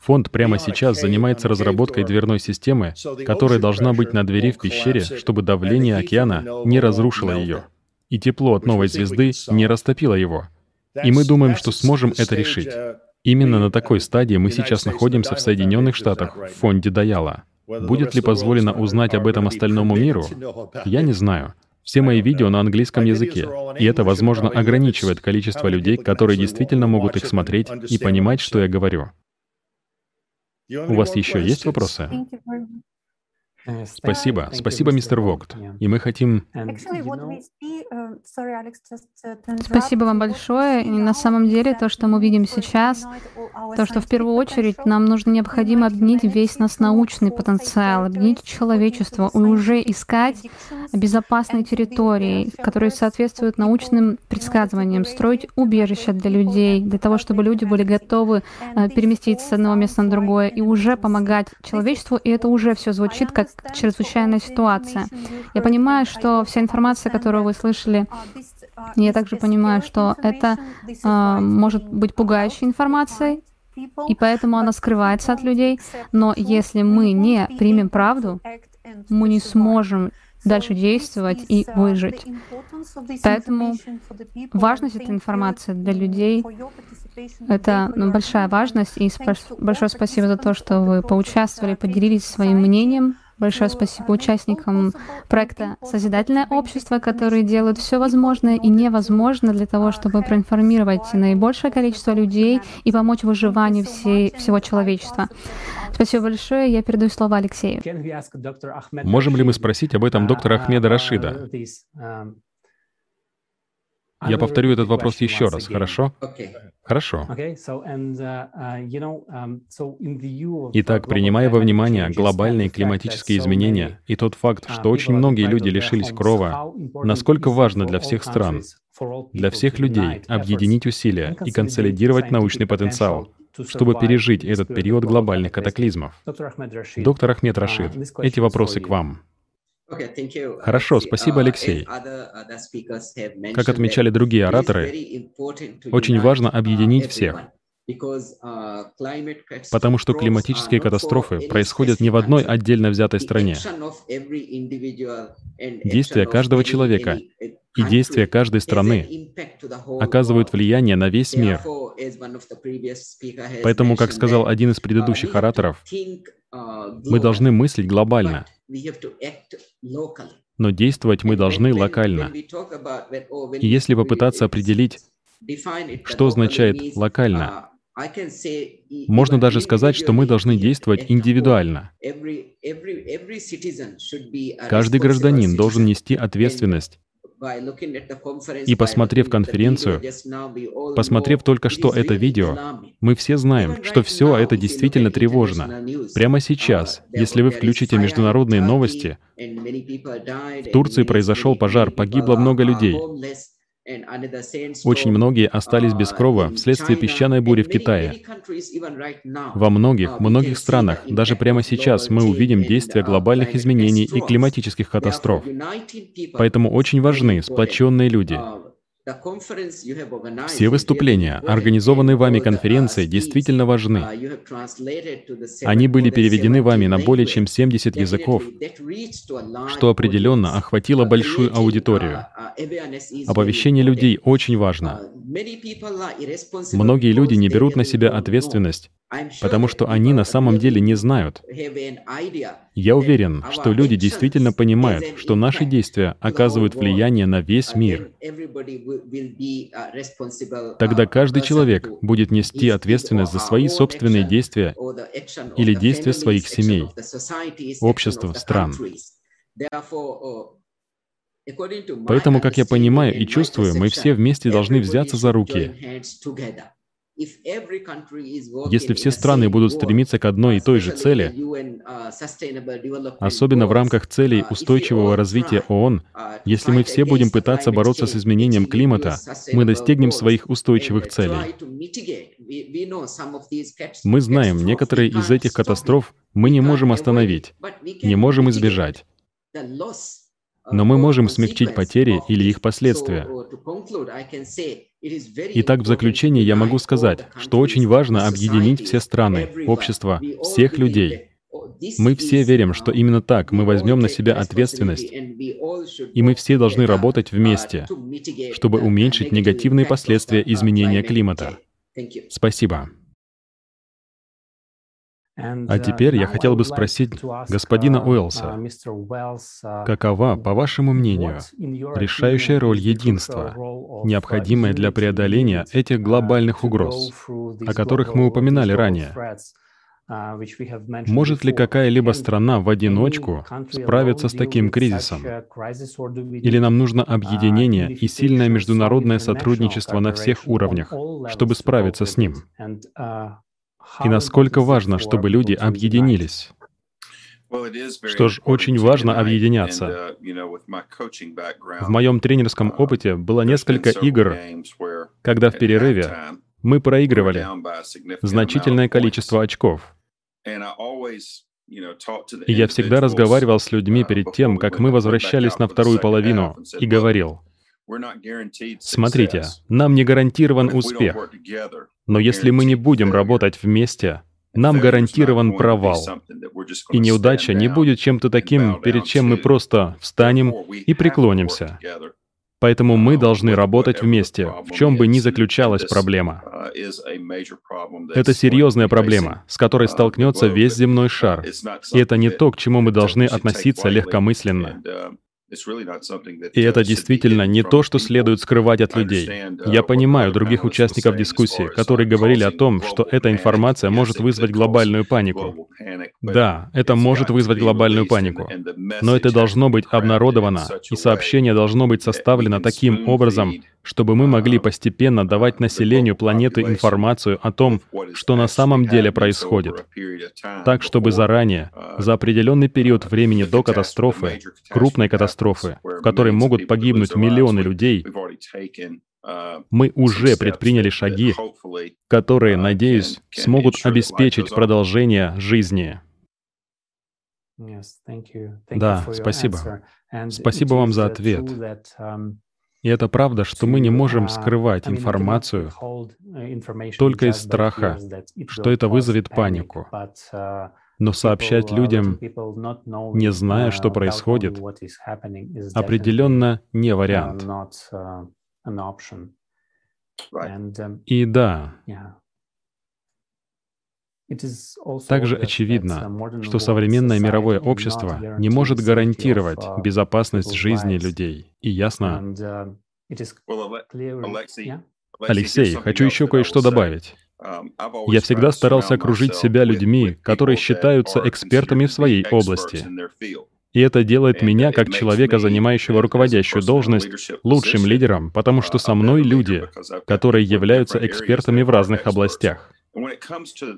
Фонд прямо сейчас занимается разработкой дверной системы, которая должна быть на двери в пещере, чтобы давление океана не разрушило ее, и тепло от новой звезды не растопило его. И мы думаем, что сможем это решить. Именно на такой стадии мы сейчас находимся в Соединенных Штатах, в фонде Даяла. Будет ли позволено узнать об этом остальному миру? Я не знаю. Все мои видео на английском языке, и это, возможно, ограничивает количество людей, которые действительно могут их смотреть и понимать, что я говорю. У вас еще есть вопросы? Э, Спасибо. Спасибо, мистер Вогт. И мы хотим... Uh, Спасибо вам большое. И на самом деле то, что мы видим сейчас, то, что в первую очередь нам нужно необходимо объединить весь наш научный потенциал, объединить человечество и уже искать безопасные территории, которые соответствуют научным предсказываниям, строить убежища для людей, для того, чтобы люди были готовы э, переместиться с одного места на другое и уже помогать человечеству. И это уже все звучит как чрезвычайная ситуация. Я понимаю, что вся информация, которую вы слышали, я также понимаю, что это э, может быть пугающей информацией, и поэтому она скрывается от людей. Но если мы не примем правду, мы не сможем дальше действовать и выжить. Поэтому важность этой информации для людей — это ну, большая важность. И большое спасибо за то, что вы поучаствовали, поделились своим мнением Большое спасибо участникам проекта «Созидательное общество», которые делают все возможное и невозможное для того, чтобы проинформировать наибольшее количество людей и помочь выживанию всей, всего человечества. Спасибо большое. Я передаю слово Алексею. Можем ли мы спросить об этом доктора Ахмеда Рашида? Я повторю этот вопрос еще раз, хорошо? Хорошо. Итак, принимая во внимание глобальные климатические изменения и тот факт, что очень многие люди лишились крова, насколько важно для всех стран, для всех людей объединить усилия и консолидировать научный потенциал, чтобы пережить этот период глобальных катаклизмов. Доктор Ахмед Рашид, эти вопросы к вам. Хорошо, спасибо, uh, Алексей. Как отмечали другие ораторы, очень важно объединить uh, всех, uh, потому что климатические катастрофы происходят не в одной отдельно взятой стране. Действия каждого человека и действия каждой страны оказывают влияние на весь мир. Поэтому, как сказал один из предыдущих ораторов, мы должны мыслить глобально, но действовать мы должны локально. И если попытаться определить, что означает локально, можно даже сказать, что мы должны действовать индивидуально. Каждый гражданин должен нести ответственность и посмотрев конференцию, посмотрев только что это видео, мы все знаем, что все это действительно тревожно. Прямо сейчас, если вы включите международные новости, в Турции произошел пожар, погибло много людей. Очень многие остались без крова вследствие песчаной бури в Китае. Во многих, многих странах, даже прямо сейчас, мы увидим действия глобальных изменений и климатических катастроф. Поэтому очень важны сплоченные люди, все выступления, организованные вами конференции, действительно важны. Они были переведены вами на более чем 70 языков, что определенно охватило большую аудиторию. Оповещение людей очень важно. Многие люди не берут на себя ответственность, потому что они на самом деле не знают. Я уверен, что люди действительно понимают, что наши действия оказывают влияние на весь мир. Тогда каждый человек будет нести ответственность за свои собственные действия или действия своих семей, обществ, стран. Поэтому, как я понимаю и чувствую, мы все вместе должны взяться за руки если все страны будут стремиться к одной и той же цели, uh, особенно в рамках целей uh, устойчивого развития ООН, uh, если мы все будем пытаться бороться с изменением климата, мы достигнем своих устойчивых целей. Мы знаем, некоторые из этих катастроф мы не можом остановить, не можем избежать. Но мы можем смягчить потери или их последствия. Итак, в заключение я могу сказать, что очень важно объединить все страны, общества, всех людей. Мы все верим, что именно так мы возьмем на себя ответственность, и мы все должны работать вместе, чтобы уменьшить негативные последствия изменения климата. Спасибо. А теперь я хотел бы спросить господина Уэллса, какова, по вашему мнению, решающая роль единства, необходимая для преодоления этих глобальных угроз, о которых мы упоминали ранее? Может ли какая-либо страна в одиночку справиться с таким кризисом? Или нам нужно объединение и сильное международное сотрудничество на всех уровнях, чтобы справиться с ним? И насколько важно, чтобы люди объединились. Что ж, очень важно объединяться. В моем тренерском опыте было несколько игр, когда в перерыве мы проигрывали значительное количество очков. И я всегда разговаривал с людьми перед тем, как мы возвращались на вторую половину, и говорил, Смотрите, нам не гарантирован успех. Но если мы не будем работать вместе, нам гарантирован провал. И неудача не будет чем-то таким, перед чем мы просто встанем и преклонимся. Поэтому мы должны работать вместе, в чем бы ни заключалась проблема. Это серьезная проблема, с которой столкнется весь земной шар. И это не то, к чему мы должны относиться легкомысленно. И это действительно не то, что следует скрывать от людей. Я понимаю других участников дискуссии, которые говорили о том, что эта информация может вызвать глобальную панику. Да, это может вызвать глобальную панику. Но это должно быть обнародовано, и сообщение должно быть составлено таким образом, чтобы мы могли постепенно давать населению планеты информацию о том, что на самом деле происходит. Так, чтобы заранее, за определенный период времени до катастрофы, крупной катастрофы, в которой могут погибнуть миллионы людей, мы уже предприняли шаги, которые, надеюсь, смогут обеспечить продолжение жизни. Да, спасибо. Спасибо вам за ответ. И это правда, что мы не можем скрывать информацию только из страха, что это вызовет панику. Но сообщать людям, не зная, что происходит, определенно не вариант. И да, также очевидно, что современное мировое общество не может гарантировать безопасность жизни людей. И ясно... Алексей, хочу еще кое-что добавить. Я всегда старался окружить себя людьми, которые считаются экспертами в своей области. И это делает меня, как человека, занимающего руководящую должность, лучшим лидером, потому что со мной люди, которые являются экспертами в разных областях.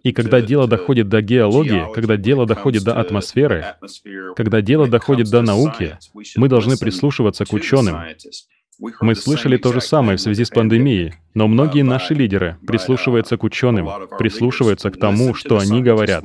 И когда дело доходит до геологии, когда дело доходит до атмосферы, когда дело доходит до науки, мы должны прислушиваться к ученым. Мы слышали то же самое в связи с пандемией, но многие наши лидеры прислушиваются к ученым, прислушиваются к тому, что они говорят.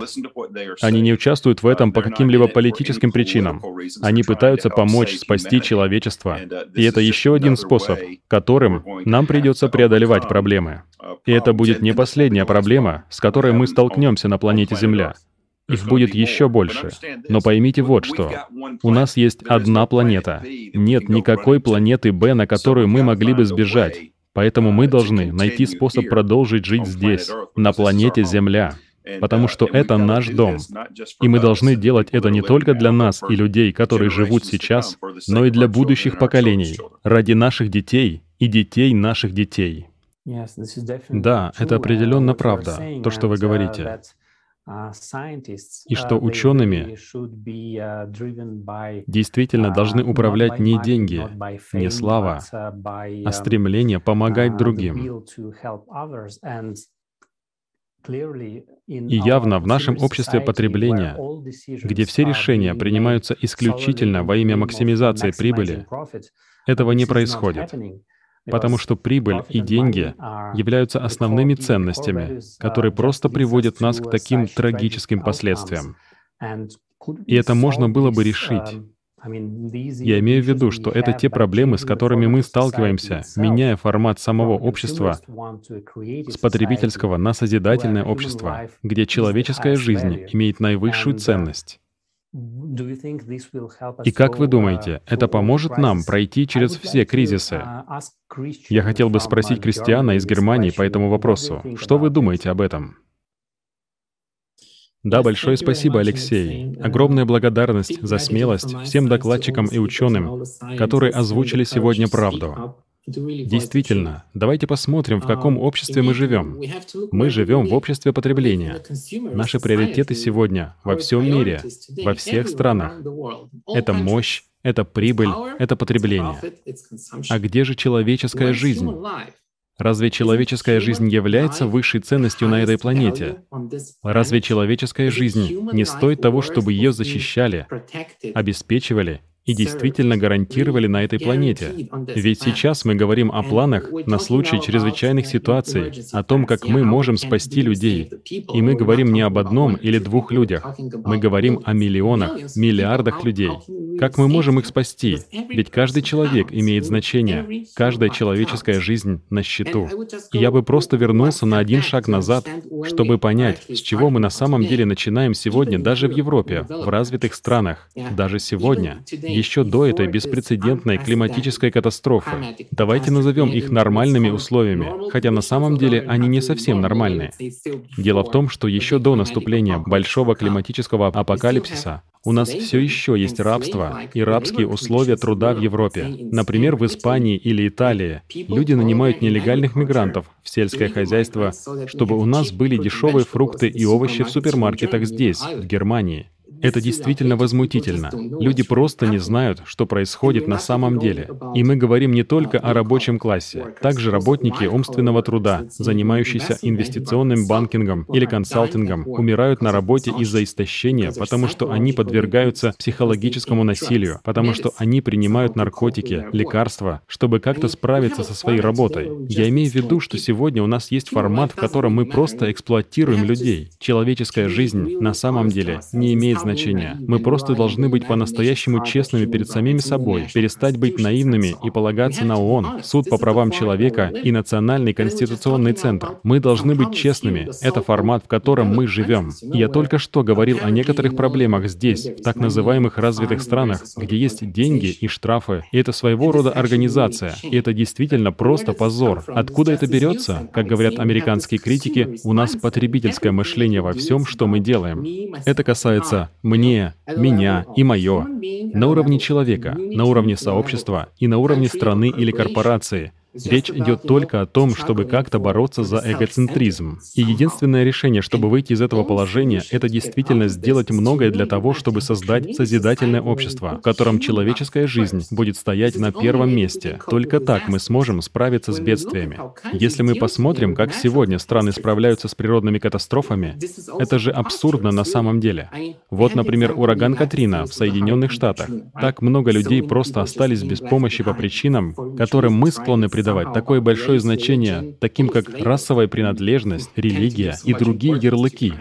Они не участвуют в этом по каким-либо политическим причинам. Они пытаются помочь спасти человечество. И это еще один способ, которым нам придется преодолевать проблемы. И это будет не последняя проблема, с которой мы столкнемся на планете Земля. Их будет еще больше. Но поймите вот что. У нас есть одна планета. Нет никакой планеты Б, на которую мы могли бы сбежать. Поэтому мы должны найти способ продолжить жить здесь, на планете Земля. Потому что это наш дом. И мы должны делать это не только для нас и людей, которые живут сейчас, но и для будущих поколений, ради наших детей и детей наших детей. Да, это определенно правда, то, что вы uh, говорите. Uh, И что uh, учеными действительно должны управлять не деньги, не слава, а стремление помогать другим. И явно в нашем обществе потребления, где все решения принимаются исключительно во имя максимизации прибыли, этого не происходит потому что прибыль и деньги являются основными ценностями, которые просто приводят нас к таким трагическим последствиям. И это можно было бы решить. Я имею в виду, что это те проблемы, с которыми мы сталкиваемся, меняя формат самого общества с потребительского на созидательное общество, где человеческая жизнь имеет наивысшую ценность. И как вы uh, думаете, это поможет нам пройти через все кризисы? Uh, Я хотел бы спросить крестьяна из Германии по этому вопросу. Что вы думаете об этом? Да, большое спасибо, Алексей. Огромная благодарность за смелость всем докладчикам и ученым, которые озвучили сегодня правду. Действительно, давайте посмотрим, в каком um, обществе мы живем. Мы живем в обществе потребления. Наши приоритеты сегодня во всем мире, во всех странах. Это мощь, это прибыль, это потребление. А где же человеческая жизнь? Разве человеческая жизнь является высшей ценностью на этой планете? Разве человеческая жизнь не стоит того, чтобы ее защищали, обеспечивали и действительно гарантировали на этой планете. Ведь сейчас мы говорим о планах на случай чрезвычайных ситуаций, о том, как мы можем спасти людей. И мы говорим не об одном или двух людях. Мы говорим о миллионах, миллиардах людей. Как мы можем их спасти? Ведь каждый человек имеет значение, каждая человеческая жизнь на счету. И я бы просто вернулся на один шаг назад, чтобы понять, с чего мы на самом деле начинаем сегодня даже в Европе, в развитых странах, даже сегодня, еще до этой беспрецедентной климатической катастрофы. Давайте назовем их нормальными условиями, хотя на самом деле они не совсем нормальные. Дело в том, что еще до наступления большого климатического апокалипсиса у нас все еще есть рабство и рабские условия труда в Европе. Например, в Испании или Италии люди нанимают нелегальных мигрантов в сельское хозяйство, чтобы у нас были дешевые фрукты и овощи в супермаркетах здесь, в Германии. Это действительно возмутительно. Люди просто не знают, что происходит на самом деле. И мы говорим не только о рабочем классе. Также работники умственного труда, занимающиеся инвестиционным банкингом или консалтингом, умирают на работе из-за истощения, потому что они подвергаются психологическому насилию, потому что они принимают наркотики, лекарства, чтобы как-то справиться со своей работой. Я имею в виду, что сегодня у нас есть формат, в котором мы просто эксплуатируем людей. Человеческая жизнь на самом деле не имеет значения. Мы просто должны быть по-настоящему честными перед самими собой, перестать быть наивными и полагаться на ООН, Суд по правам человека и Национальный конституционный центр. Мы должны быть честными. Это формат, в котором мы живем. Я только что говорил о некоторых проблемах здесь, в так называемых развитых странах, где есть деньги и штрафы. И это своего рода организация. И это действительно просто позор. Откуда это берется? Как говорят американские критики, у нас потребительское мышление во всем, что мы делаем. Это касается мне, меня и мое, на уровне человека, на уровне сообщества и на уровне страны или корпорации, Речь идет только о том, чтобы как-то бороться за эгоцентризм. И единственное решение, чтобы выйти из этого положения, это действительно сделать многое для того, чтобы создать созидательное общество, в котором человеческая жизнь будет стоять на первом месте. Только так мы сможем справиться с бедствиями. Если мы посмотрим, как сегодня страны справляются с природными катастрофами, это же абсурдно на самом деле. Вот, например, ураган Катрина в Соединенных Штатах. Так много людей просто остались без помощи по причинам, которым мы склонны придавать такое большое значение таким, как расовая принадлежность, религия и другие ярлыки.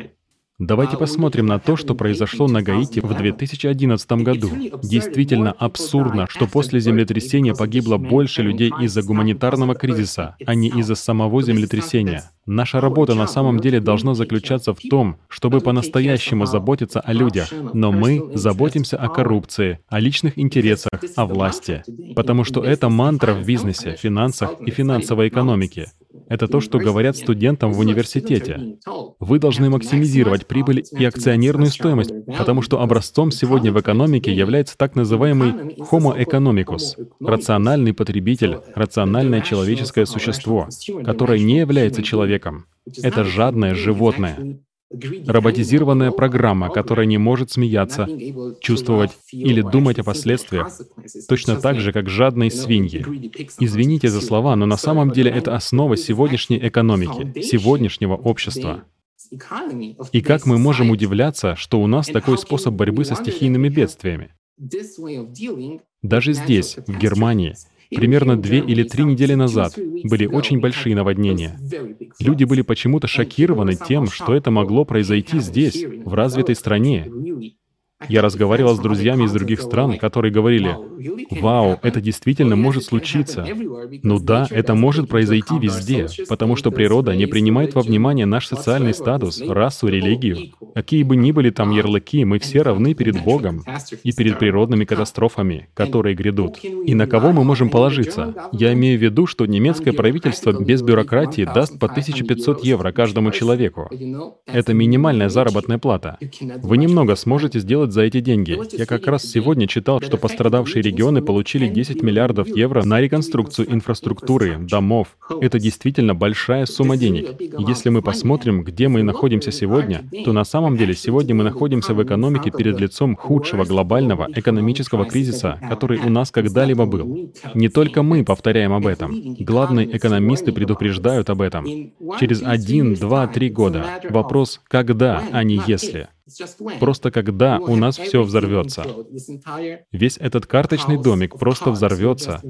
Давайте посмотрим на то, что произошло на Гаити в 2011 году. Действительно абсурдно, что после землетрясения погибло больше людей из-за гуманитарного кризиса, а не из-за самого землетрясения. Наша работа на самом деле должна заключаться в том, чтобы по-настоящему заботиться о людях, но мы заботимся о коррупции, о личных интересах, о власти, потому что это мантра в бизнесе, финансах и финансовой экономике. Это то, что говорят студентам в университете. Вы должны максимизировать прибыль и акционерную стоимость, потому что образцом сегодня в экономике является так называемый homo economicus — рациональный потребитель, рациональное человеческое существо, которое не является человеком. Это жадное животное. Роботизированная программа, которая не может смеяться, чувствовать или думать о последствиях, точно так же, как жадные свиньи. Извините за слова, но на самом деле это основа сегодняшней экономики, сегодняшнего общества. И как мы можем удивляться, что у нас такой способ борьбы со стихийными бедствиями? Даже здесь, в Германии, примерно две или три недели назад были очень большие наводнения. Люди были почему-то шокированы тем, что это могло произойти здесь, в развитой стране. Я разговаривал с друзьями из других стран, которые говорили, «Вау, это действительно может случиться». Ну да, это может произойти везде, потому что природа не принимает во внимание наш социальный статус, расу, религию. Какие бы ни были там ярлыки, мы все равны перед Богом и перед природными катастрофами, которые грядут. И на кого мы можем положиться? Я имею в виду, что немецкое правительство без бюрократии даст по 1500 евро каждому человеку. Это минимальная заработная плата. Вы немного сможете сделать сделать за эти деньги? Я как раз сегодня читал, что пострадавшие регионы получили 10 миллиардов евро на реконструкцию инфраструктуры, домов. Это действительно большая сумма денег. если мы посмотрим, где мы находимся сегодня, то на самом деле сегодня мы находимся в экономике перед лицом худшего глобального экономического кризиса, который у нас когда-либо был. Не только мы повторяем об этом. Главные экономисты предупреждают об этом. Через один, два, три года. Вопрос, когда, а не если. Просто когда у нас все взорвется. Весь этот карточный домик просто взорвется.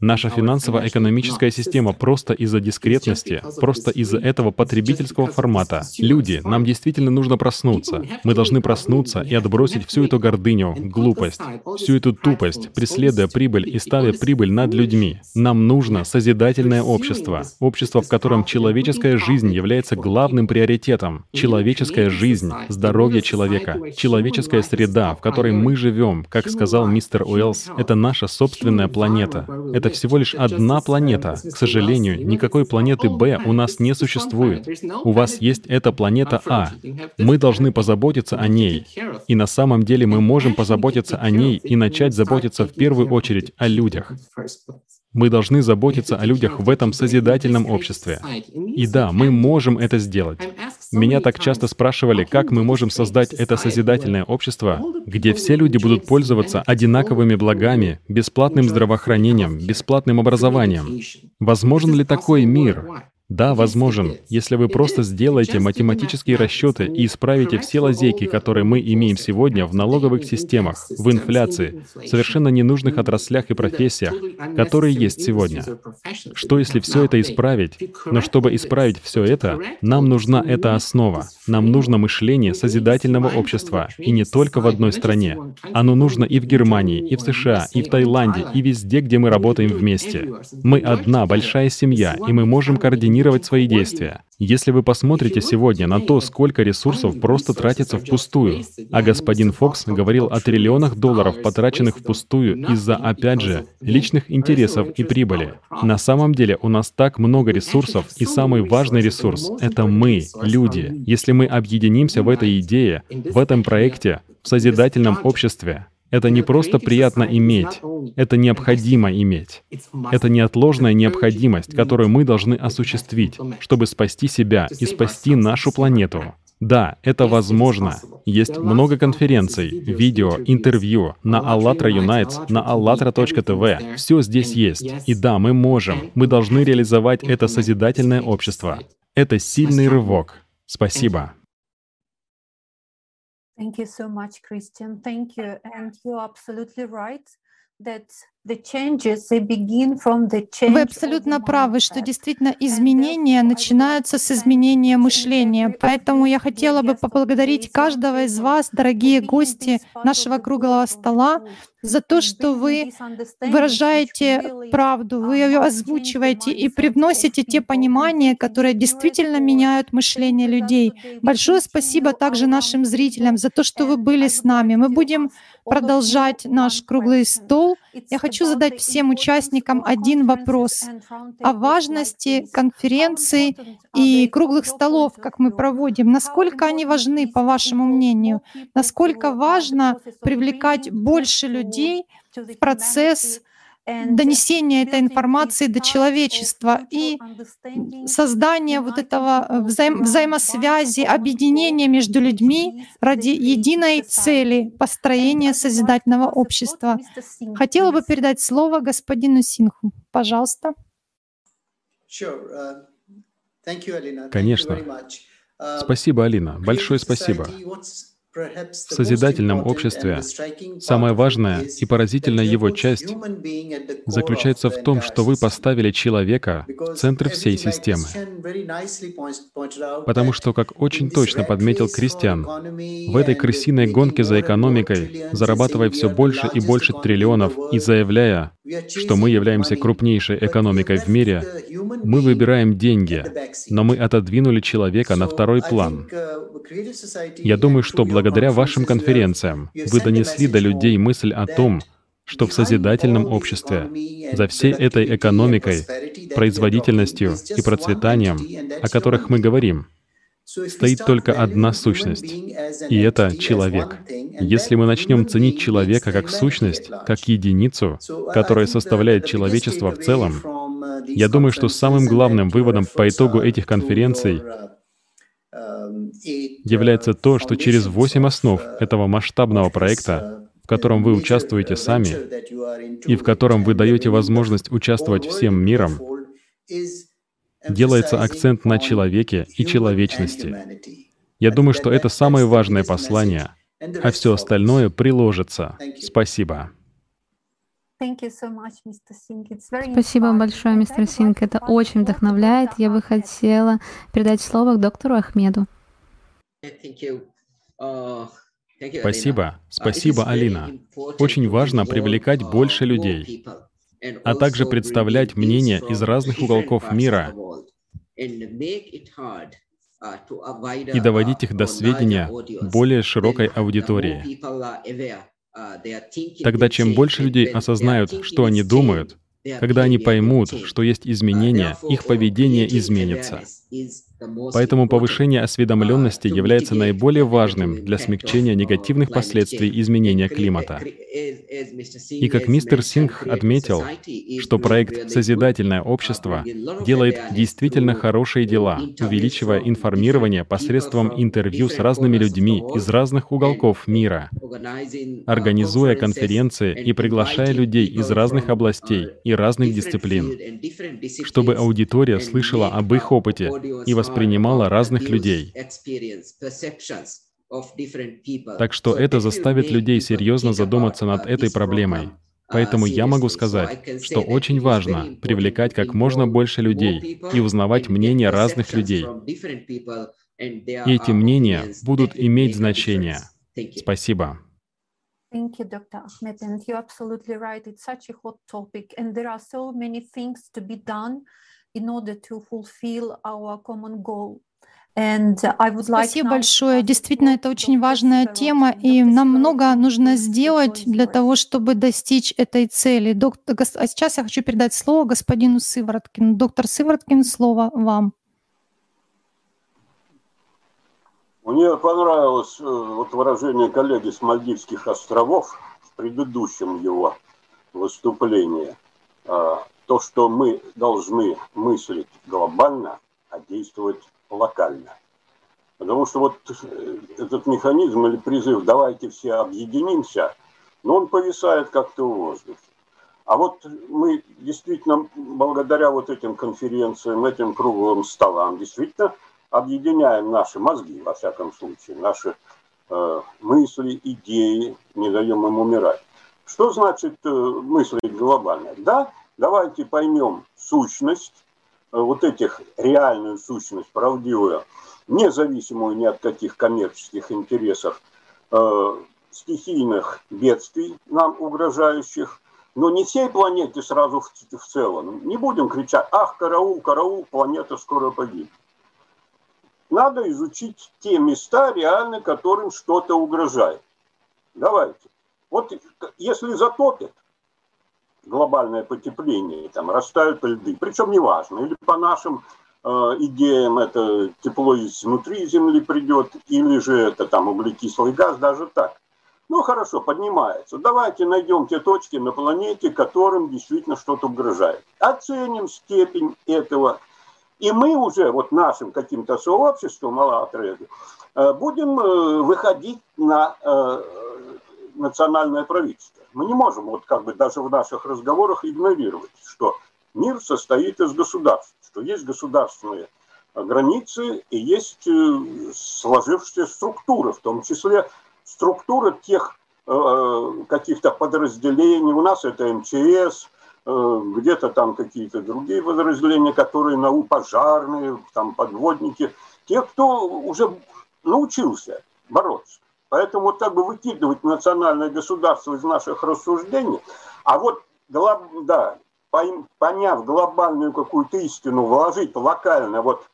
Наша финансово-экономическая система просто из-за дискретности, просто из-за этого потребительского формата. Люди, нам действительно нужно проснуться. Мы должны проснуться и отбросить всю эту гордыню, глупость, всю эту тупость, преследуя прибыль и ставя прибыль над людьми. Нам нужно созидательное общество. Общество, в котором человеческая жизнь является главным приоритетом. Человеческая жизнь, здоровье человека, человеческая среда, в которой мы живем, как сказал мистер Уэллс, это наша собственная планета. Это всего лишь одна планета. К сожалению, никакой планеты Б у нас не существует. У вас есть эта планета А. Мы должны позаботиться о ней. И на самом деле мы можем позаботиться о ней и начать заботиться в первую очередь о людях. Мы должны заботиться о людях в этом созидательном обществе. И да, мы можем это сделать. Меня так часто спрашивали, как мы можем создать это созидательное общество, где все люди будут пользоваться одинаковыми благами, бесплатным здравоохранением, бесплатным образованием. Возможен ли такой мир? Да, возможен, если вы просто сделаете математические расчеты и исправите все лазейки, которые мы имеем сегодня в налоговых системах, в инфляции, в совершенно ненужных отраслях и профессиях, которые есть сегодня. Что если все это исправить? Но чтобы исправить все это, нам нужна эта основа. Нам нужно мышление созидательного общества, и не только в одной стране. Оно нужно и в Германии, и в США, и в Таиланде, и везде, где мы работаем вместе. Мы одна большая семья, и мы можем координировать координировать свои действия. Если вы посмотрите сегодня на то, сколько ресурсов просто тратится впустую, а господин Фокс говорил о триллионах долларов, потраченных впустую из-за, опять же, личных интересов и прибыли. На самом деле у нас так много ресурсов, и самый важный ресурс — это мы, люди. Если мы объединимся в этой идее, в этом проекте, в созидательном обществе, это не просто приятно иметь, это необходимо иметь. Это неотложная необходимость, которую мы должны осуществить, чтобы спасти себя и спасти нашу планету. Да, это возможно. Есть много конференций, видео, интервью на ALLATRA Unites, на allatra.tv. Все здесь есть. И да, мы можем. Мы должны реализовать это созидательное общество. Это сильный рывок. Спасибо. Thank you so much, Christian. Thank you. And you're absolutely right that вы абсолютно правы, что действительно изменения начинаются с изменения мышления. Поэтому я хотела бы поблагодарить каждого из вас, дорогие гости нашего круглого стола, за то, что вы выражаете правду, вы ее озвучиваете и привносите те понимания, которые действительно меняют мышление людей. Большое спасибо также нашим зрителям за то, что вы были с нами. Мы будем продолжать наш круглый стол. Я хочу задать всем участникам один вопрос о важности конференций и круглых столов, как мы проводим. Насколько они важны, по вашему мнению? Насколько важно привлекать больше людей в процесс донесения этой информации до человечества и создания вот этого взаим взаимосвязи, объединения между людьми ради единой цели построения созидательного общества. Хотела бы передать слово господину Синху. Пожалуйста. Uh, Конечно. Uh, спасибо, Алина. Большое спасибо. В созидательном обществе самая важная и поразительная его часть заключается в том, что вы поставили человека в центр всей системы. Потому что, как очень точно подметил Кристиан, в этой крысиной гонке за экономикой, зарабатывая все больше и больше триллионов и заявляя, что мы являемся крупнейшей экономикой в мире, мы выбираем деньги, но мы отодвинули человека на второй план. Я думаю, что благодаря вашим конференциям вы донесли до людей мысль о том, что в созидательном обществе, за всей этой экономикой, производительностью и процветанием, о которых мы говорим, стоит только одна сущность, и это человек. Если мы начнем ценить человека как сущность, как единицу, которая составляет человечество в целом, я думаю, что самым главным выводом по итогу этих конференций является то, что через восемь основ этого масштабного проекта, в котором вы участвуете сами и в котором вы даете возможность участвовать всем миром, делается акцент на человеке и человечности. Я думаю, что это самое важное послание, а все остальное приложится. Спасибо. Спасибо большое, мистер Синг. Это очень вдохновляет. Я бы хотела передать слово к доктору Ахмеду. Спасибо. Спасибо, Алина. Очень важно привлекать больше людей, а также представлять мнения из разных уголков мира и доводить их до сведения более широкой аудитории. Тогда чем больше людей осознают, что они думают, когда они поймут, что есть изменения, их поведение изменится. Поэтому повышение осведомленности является наиболее важным для смягчения негативных последствий изменения климата. И как мистер Сингх отметил, что проект «Созидательное общество» делает действительно хорошие дела, увеличивая информирование посредством интервью с разными людьми из разных уголков мира, организуя конференции и приглашая людей из разных областей и разных дисциплин, чтобы аудитория слышала об их опыте и воспринимала разных людей. Так что это заставит людей серьезно задуматься над этой проблемой. Поэтому я могу сказать, что очень важно привлекать как можно больше людей и узнавать мнения разных людей. И эти мнения будут иметь значение. Спасибо. Thank you, Dr. Ahmed. And you're absolutely right. It's such a hot topic, and there are so many things to be done in order to fulfill our common goal. Спасибо большое. Действительно, это очень важная тема, и нам много нужно сделать для того, чтобы достичь этой цели. Доктор, а сейчас я хочу передать слово господину Сывороткину. Доктор Сывороткин, слово вам. Мне понравилось э, вот выражение коллеги с Мальдивских островов в предыдущем его выступлении. То, что мы должны мыслить глобально, а действовать локально. Потому что вот э, этот механизм или призыв «давайте все объединимся», но он повисает как-то в воздухе. А вот мы действительно, благодаря вот этим конференциям, этим круглым столам, действительно объединяем наши мозги, во всяком случае, наши э, мысли, идеи, не даем им умирать. Что значит э, мыслить глобально? Да, давайте поймем сущность, э, вот этих, реальную сущность, правдивую, независимую ни от каких коммерческих интересов, э, стихийных бедствий нам угрожающих, но не всей планете сразу в, в целом. Не будем кричать, ах, караул, караул, планета скоро погибнет надо изучить те места реально, которым что-то угрожает. Давайте. Вот если затопит глобальное потепление, там растают льды, причем неважно, или по нашим э, идеям это тепло изнутри Земли придет, или же это там углекислый газ, даже так. Ну хорошо, поднимается. Давайте найдем те точки на планете, которым действительно что-то угрожает. Оценим степень этого и мы уже вот нашим каким-то сообществом, Аллатреду, э, будем э, выходить на э, национальное правительство. Мы не можем вот как бы даже в наших разговорах игнорировать, что мир состоит из государств, что есть государственные границы и есть сложившиеся структуры, в том числе структура тех каких-то подразделений. У нас это МЧС, Э, где-то там какие-то другие подразделения, которые на пожарные, там подводники, те, кто уже научился бороться. Поэтому вот так бы выкидывать национальное государство из наших рассуждений, а вот да, поняв глобальную какую-то истину, вложить локально, вот,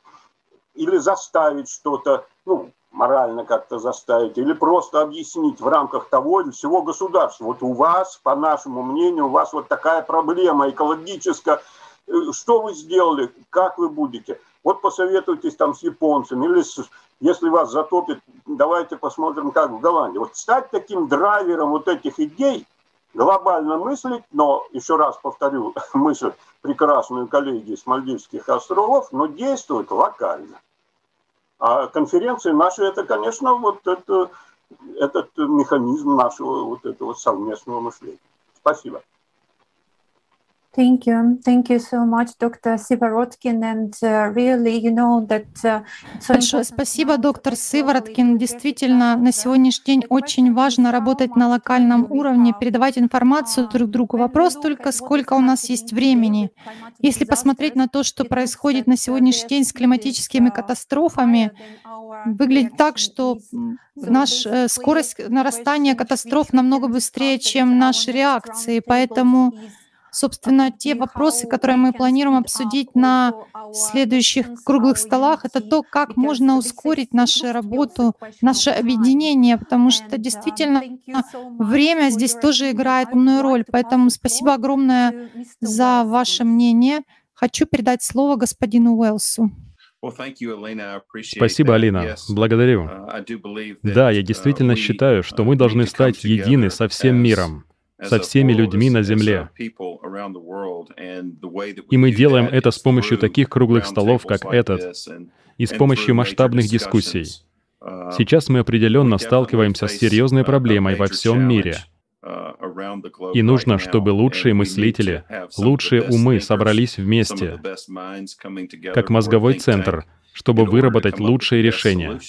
или заставить что-то, ну, морально как-то заставить, или просто объяснить в рамках того или всего государства. Вот у вас, по нашему мнению, у вас вот такая проблема экологическая, э, что вы сделали, как вы будете. Вот посоветуйтесь там с японцами, или с, если вас затопит, давайте посмотрим, как в Голландии. Вот стать таким драйвером вот этих идей, глобально мыслить, но, еще раз повторю мысль прекрасную коллеги с Мальдивских островов, но действовать локально. А конференции наши, это, конечно, вот это, этот механизм нашего вот этого совместного мышления. Спасибо. Thank you. Thank you so much, Dr. Sivarotkin. And uh, really, you know that... Uh, Большое спасибо, доктор Сывороткин. Действительно, на сегодняшний день очень важно работать на локальном уровне, передавать информацию друг другу. Вопрос только, сколько у нас есть времени. Если посмотреть на то, что происходит на сегодняшний день с климатическими катастрофами, выглядит так, что наш, э, скорость нарастания катастроф намного быстрее, чем наши реакции. Поэтому Собственно, те вопросы, которые мы планируем обсудить на следующих круглых столах, это то, как можно ускорить нашу работу, наше объединение, потому что действительно время здесь тоже играет умную роль. Поэтому спасибо огромное за ваше мнение. Хочу передать слово господину Уэлсу. Спасибо, Алина. Благодарю. Uh, да, я uh, действительно считаю, что мы должны стать едины со всем миром со всеми людьми на Земле. И мы делаем это с помощью таких круглых столов, как этот, и с помощью масштабных дискуссий. Сейчас мы определенно сталкиваемся с серьезной проблемой во всем мире. И нужно, чтобы лучшие мыслители, лучшие умы собрались вместе, как мозговой центр, чтобы выработать лучшие решения.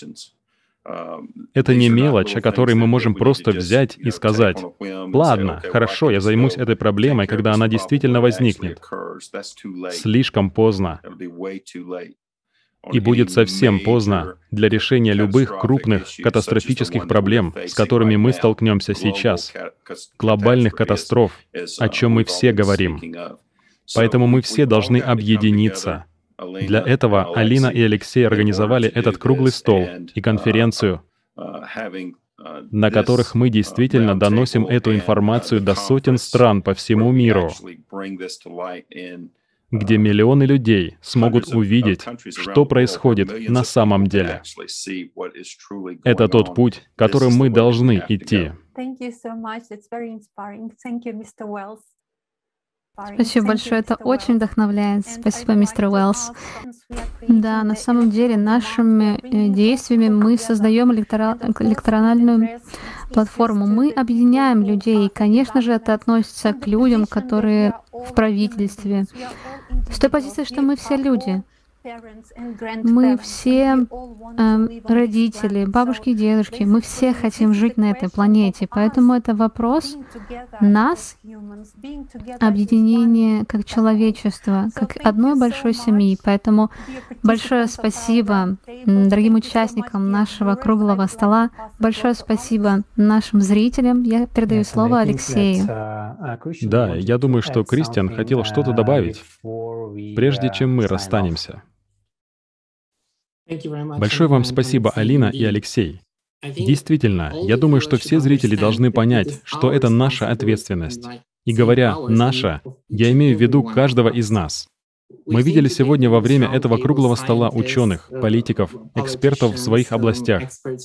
Это не мелочь, о которой мы можем просто взять и сказать, «Ладно, хорошо, я займусь этой проблемой, когда она действительно возникнет». Слишком поздно. И будет совсем поздно для решения любых крупных катастрофических проблем, с которыми мы столкнемся сейчас, глобальных катастроф, о чем мы все говорим. Поэтому мы все должны объединиться — для этого Алина и Алексей организовали этот круглый стол и конференцию, на которых мы действительно доносим эту информацию до сотен стран по всему миру, где миллионы людей смогут увидеть, что происходит на самом деле. Это тот путь, которым мы должны идти. Спасибо большое, это очень вдохновляет. Спасибо, мистер Уэллс. Да, на самом деле нашими э, действиями мы создаем электора... электоральную платформу. Мы объединяем людей. И, конечно же, это относится к людям, которые в правительстве. С той позиции, что мы все люди. Мы все э, родители, бабушки и дедушки, мы все хотим жить на этой планете. Поэтому это вопрос нас, объединение как человечества, как одной большой семьи. Поэтому большое спасибо дорогим участникам нашего круглого стола. Большое спасибо нашим зрителям. Я передаю слово Алексею. Да, я думаю, что Кристиан хотел что-то добавить, прежде чем мы расстанемся. Большое вам спасибо, Алина и Алексей. Действительно, я думаю, что все зрители должны понять, что это наша ответственность. И говоря «наша», я имею в виду каждого из нас. Мы видели сегодня во время этого круглого стола ученых, политиков, экспертов в своих областях.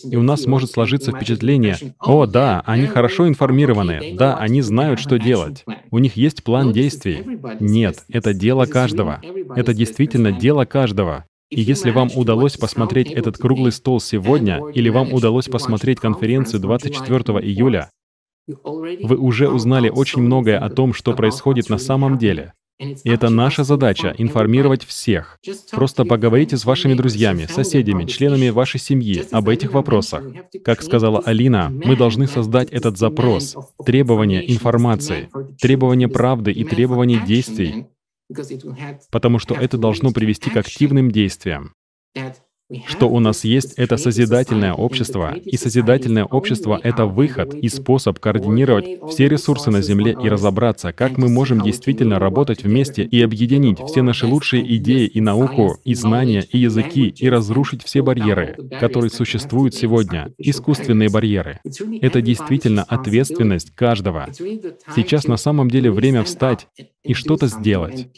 И у нас может сложиться впечатление, о, да, они хорошо информированы, да, они знают, что делать. У них есть план действий. Нет, это дело каждого. Это действительно дело каждого. И если вам удалось посмотреть этот круглый стол сегодня, или вам удалось посмотреть конференцию 24 июля, вы уже узнали очень многое о том, что происходит на самом деле. И это наша задача — информировать всех. Просто поговорите с вашими друзьями, соседями, членами вашей семьи об этих вопросах. Как сказала Алина, мы должны создать этот запрос, требование информации, требование правды и требование действий, потому что это должно привести к активным действиям. что у нас есть это созидательное общество, и созидательное общество — это выход и способ координировать все ресурсы на Земле и разобраться, как мы можем действительно работать вместе и объединить все наши лучшие идеи и науку, и знания, и языки, и разрушить все барьеры, которые существуют сегодня, искусственные барьеры. Это действительно ответственность каждого. Сейчас на самом деле время встать и что-то сделать.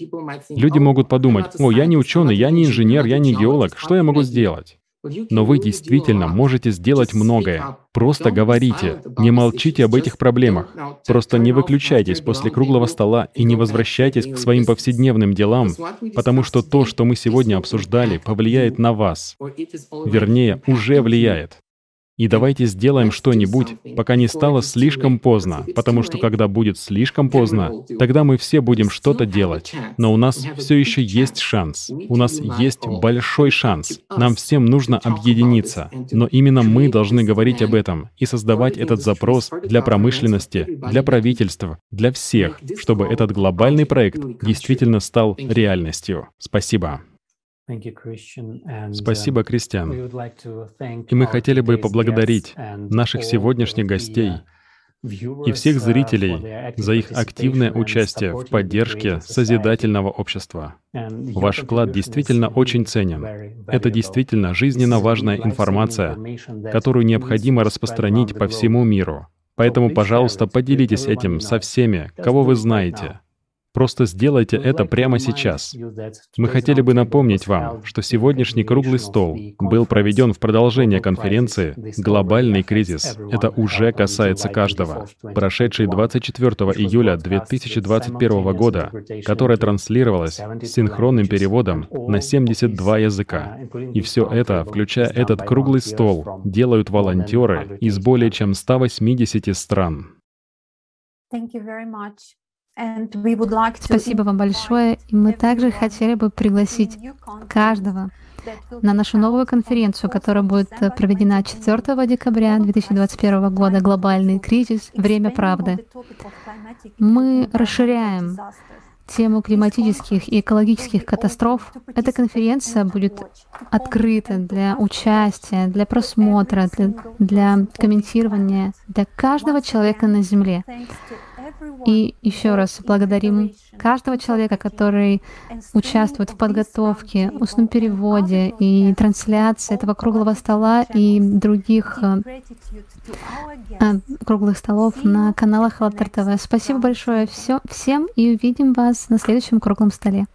Люди могут подумать, «О, я не ученый, я не инженер, я не геолог, что я могу сделать?» Но вы действительно можете сделать многое. Просто говорите, не молчите об этих проблемах. Просто не выключайтесь после круглого стола и не возвращайтесь к своим повседневным делам, потому что то, что мы сегодня обсуждали, повлияет на вас. Вернее, уже влияет. И давайте сделаем что-нибудь, пока не стало слишком поздно, потому что когда будет слишком поздно, тогда мы все будем что-то делать. Но у нас все еще есть шанс. У нас есть большой шанс. Нам всем нужно объединиться. Но именно мы должны говорить об этом и создавать этот запрос для промышленности, для правительств, для всех, чтобы этот глобальный проект действительно стал реальностью. Спасибо. Спасибо, Кристиан. И мы хотели бы поблагодарить наших сегодняшних гостей и всех зрителей за их активное участие в поддержке созидательного общества. Ваш вклад действительно очень ценен. Это действительно жизненно важная информация, которую необходимо распространить по всему миру. Поэтому, пожалуйста, поделитесь этим со всеми, кого вы знаете, Просто сделайте это прямо сейчас. Мы хотели бы напомнить вам, что сегодняшний круглый стол был проведен в продолжение конференции «Глобальный кризис». Это уже касается каждого. Прошедший 24 июля 2021 года, которая транслировалась с синхронным переводом на 72 языка. И все это, включая этот круглый стол, делают волонтеры из более чем 180 стран. Thank you very much. Спасибо вам большое. И мы также хотели бы пригласить каждого на нашу новую конференцию, которая будет проведена 4 декабря 2021 года «Глобальный кризис. Время правды». Мы расширяем тему климатических и экологических катастроф. Эта конференция будет открыта для участия, для просмотра, для, для комментирования для каждого человека на Земле. И еще раз благодарим каждого человека, который участвует в подготовке, устном переводе и трансляции этого круглого стола и других э, э, круглых столов на каналах АЛЛАТРА ТВ. Спасибо большое все, всем и увидим вас на следующем круглом столе.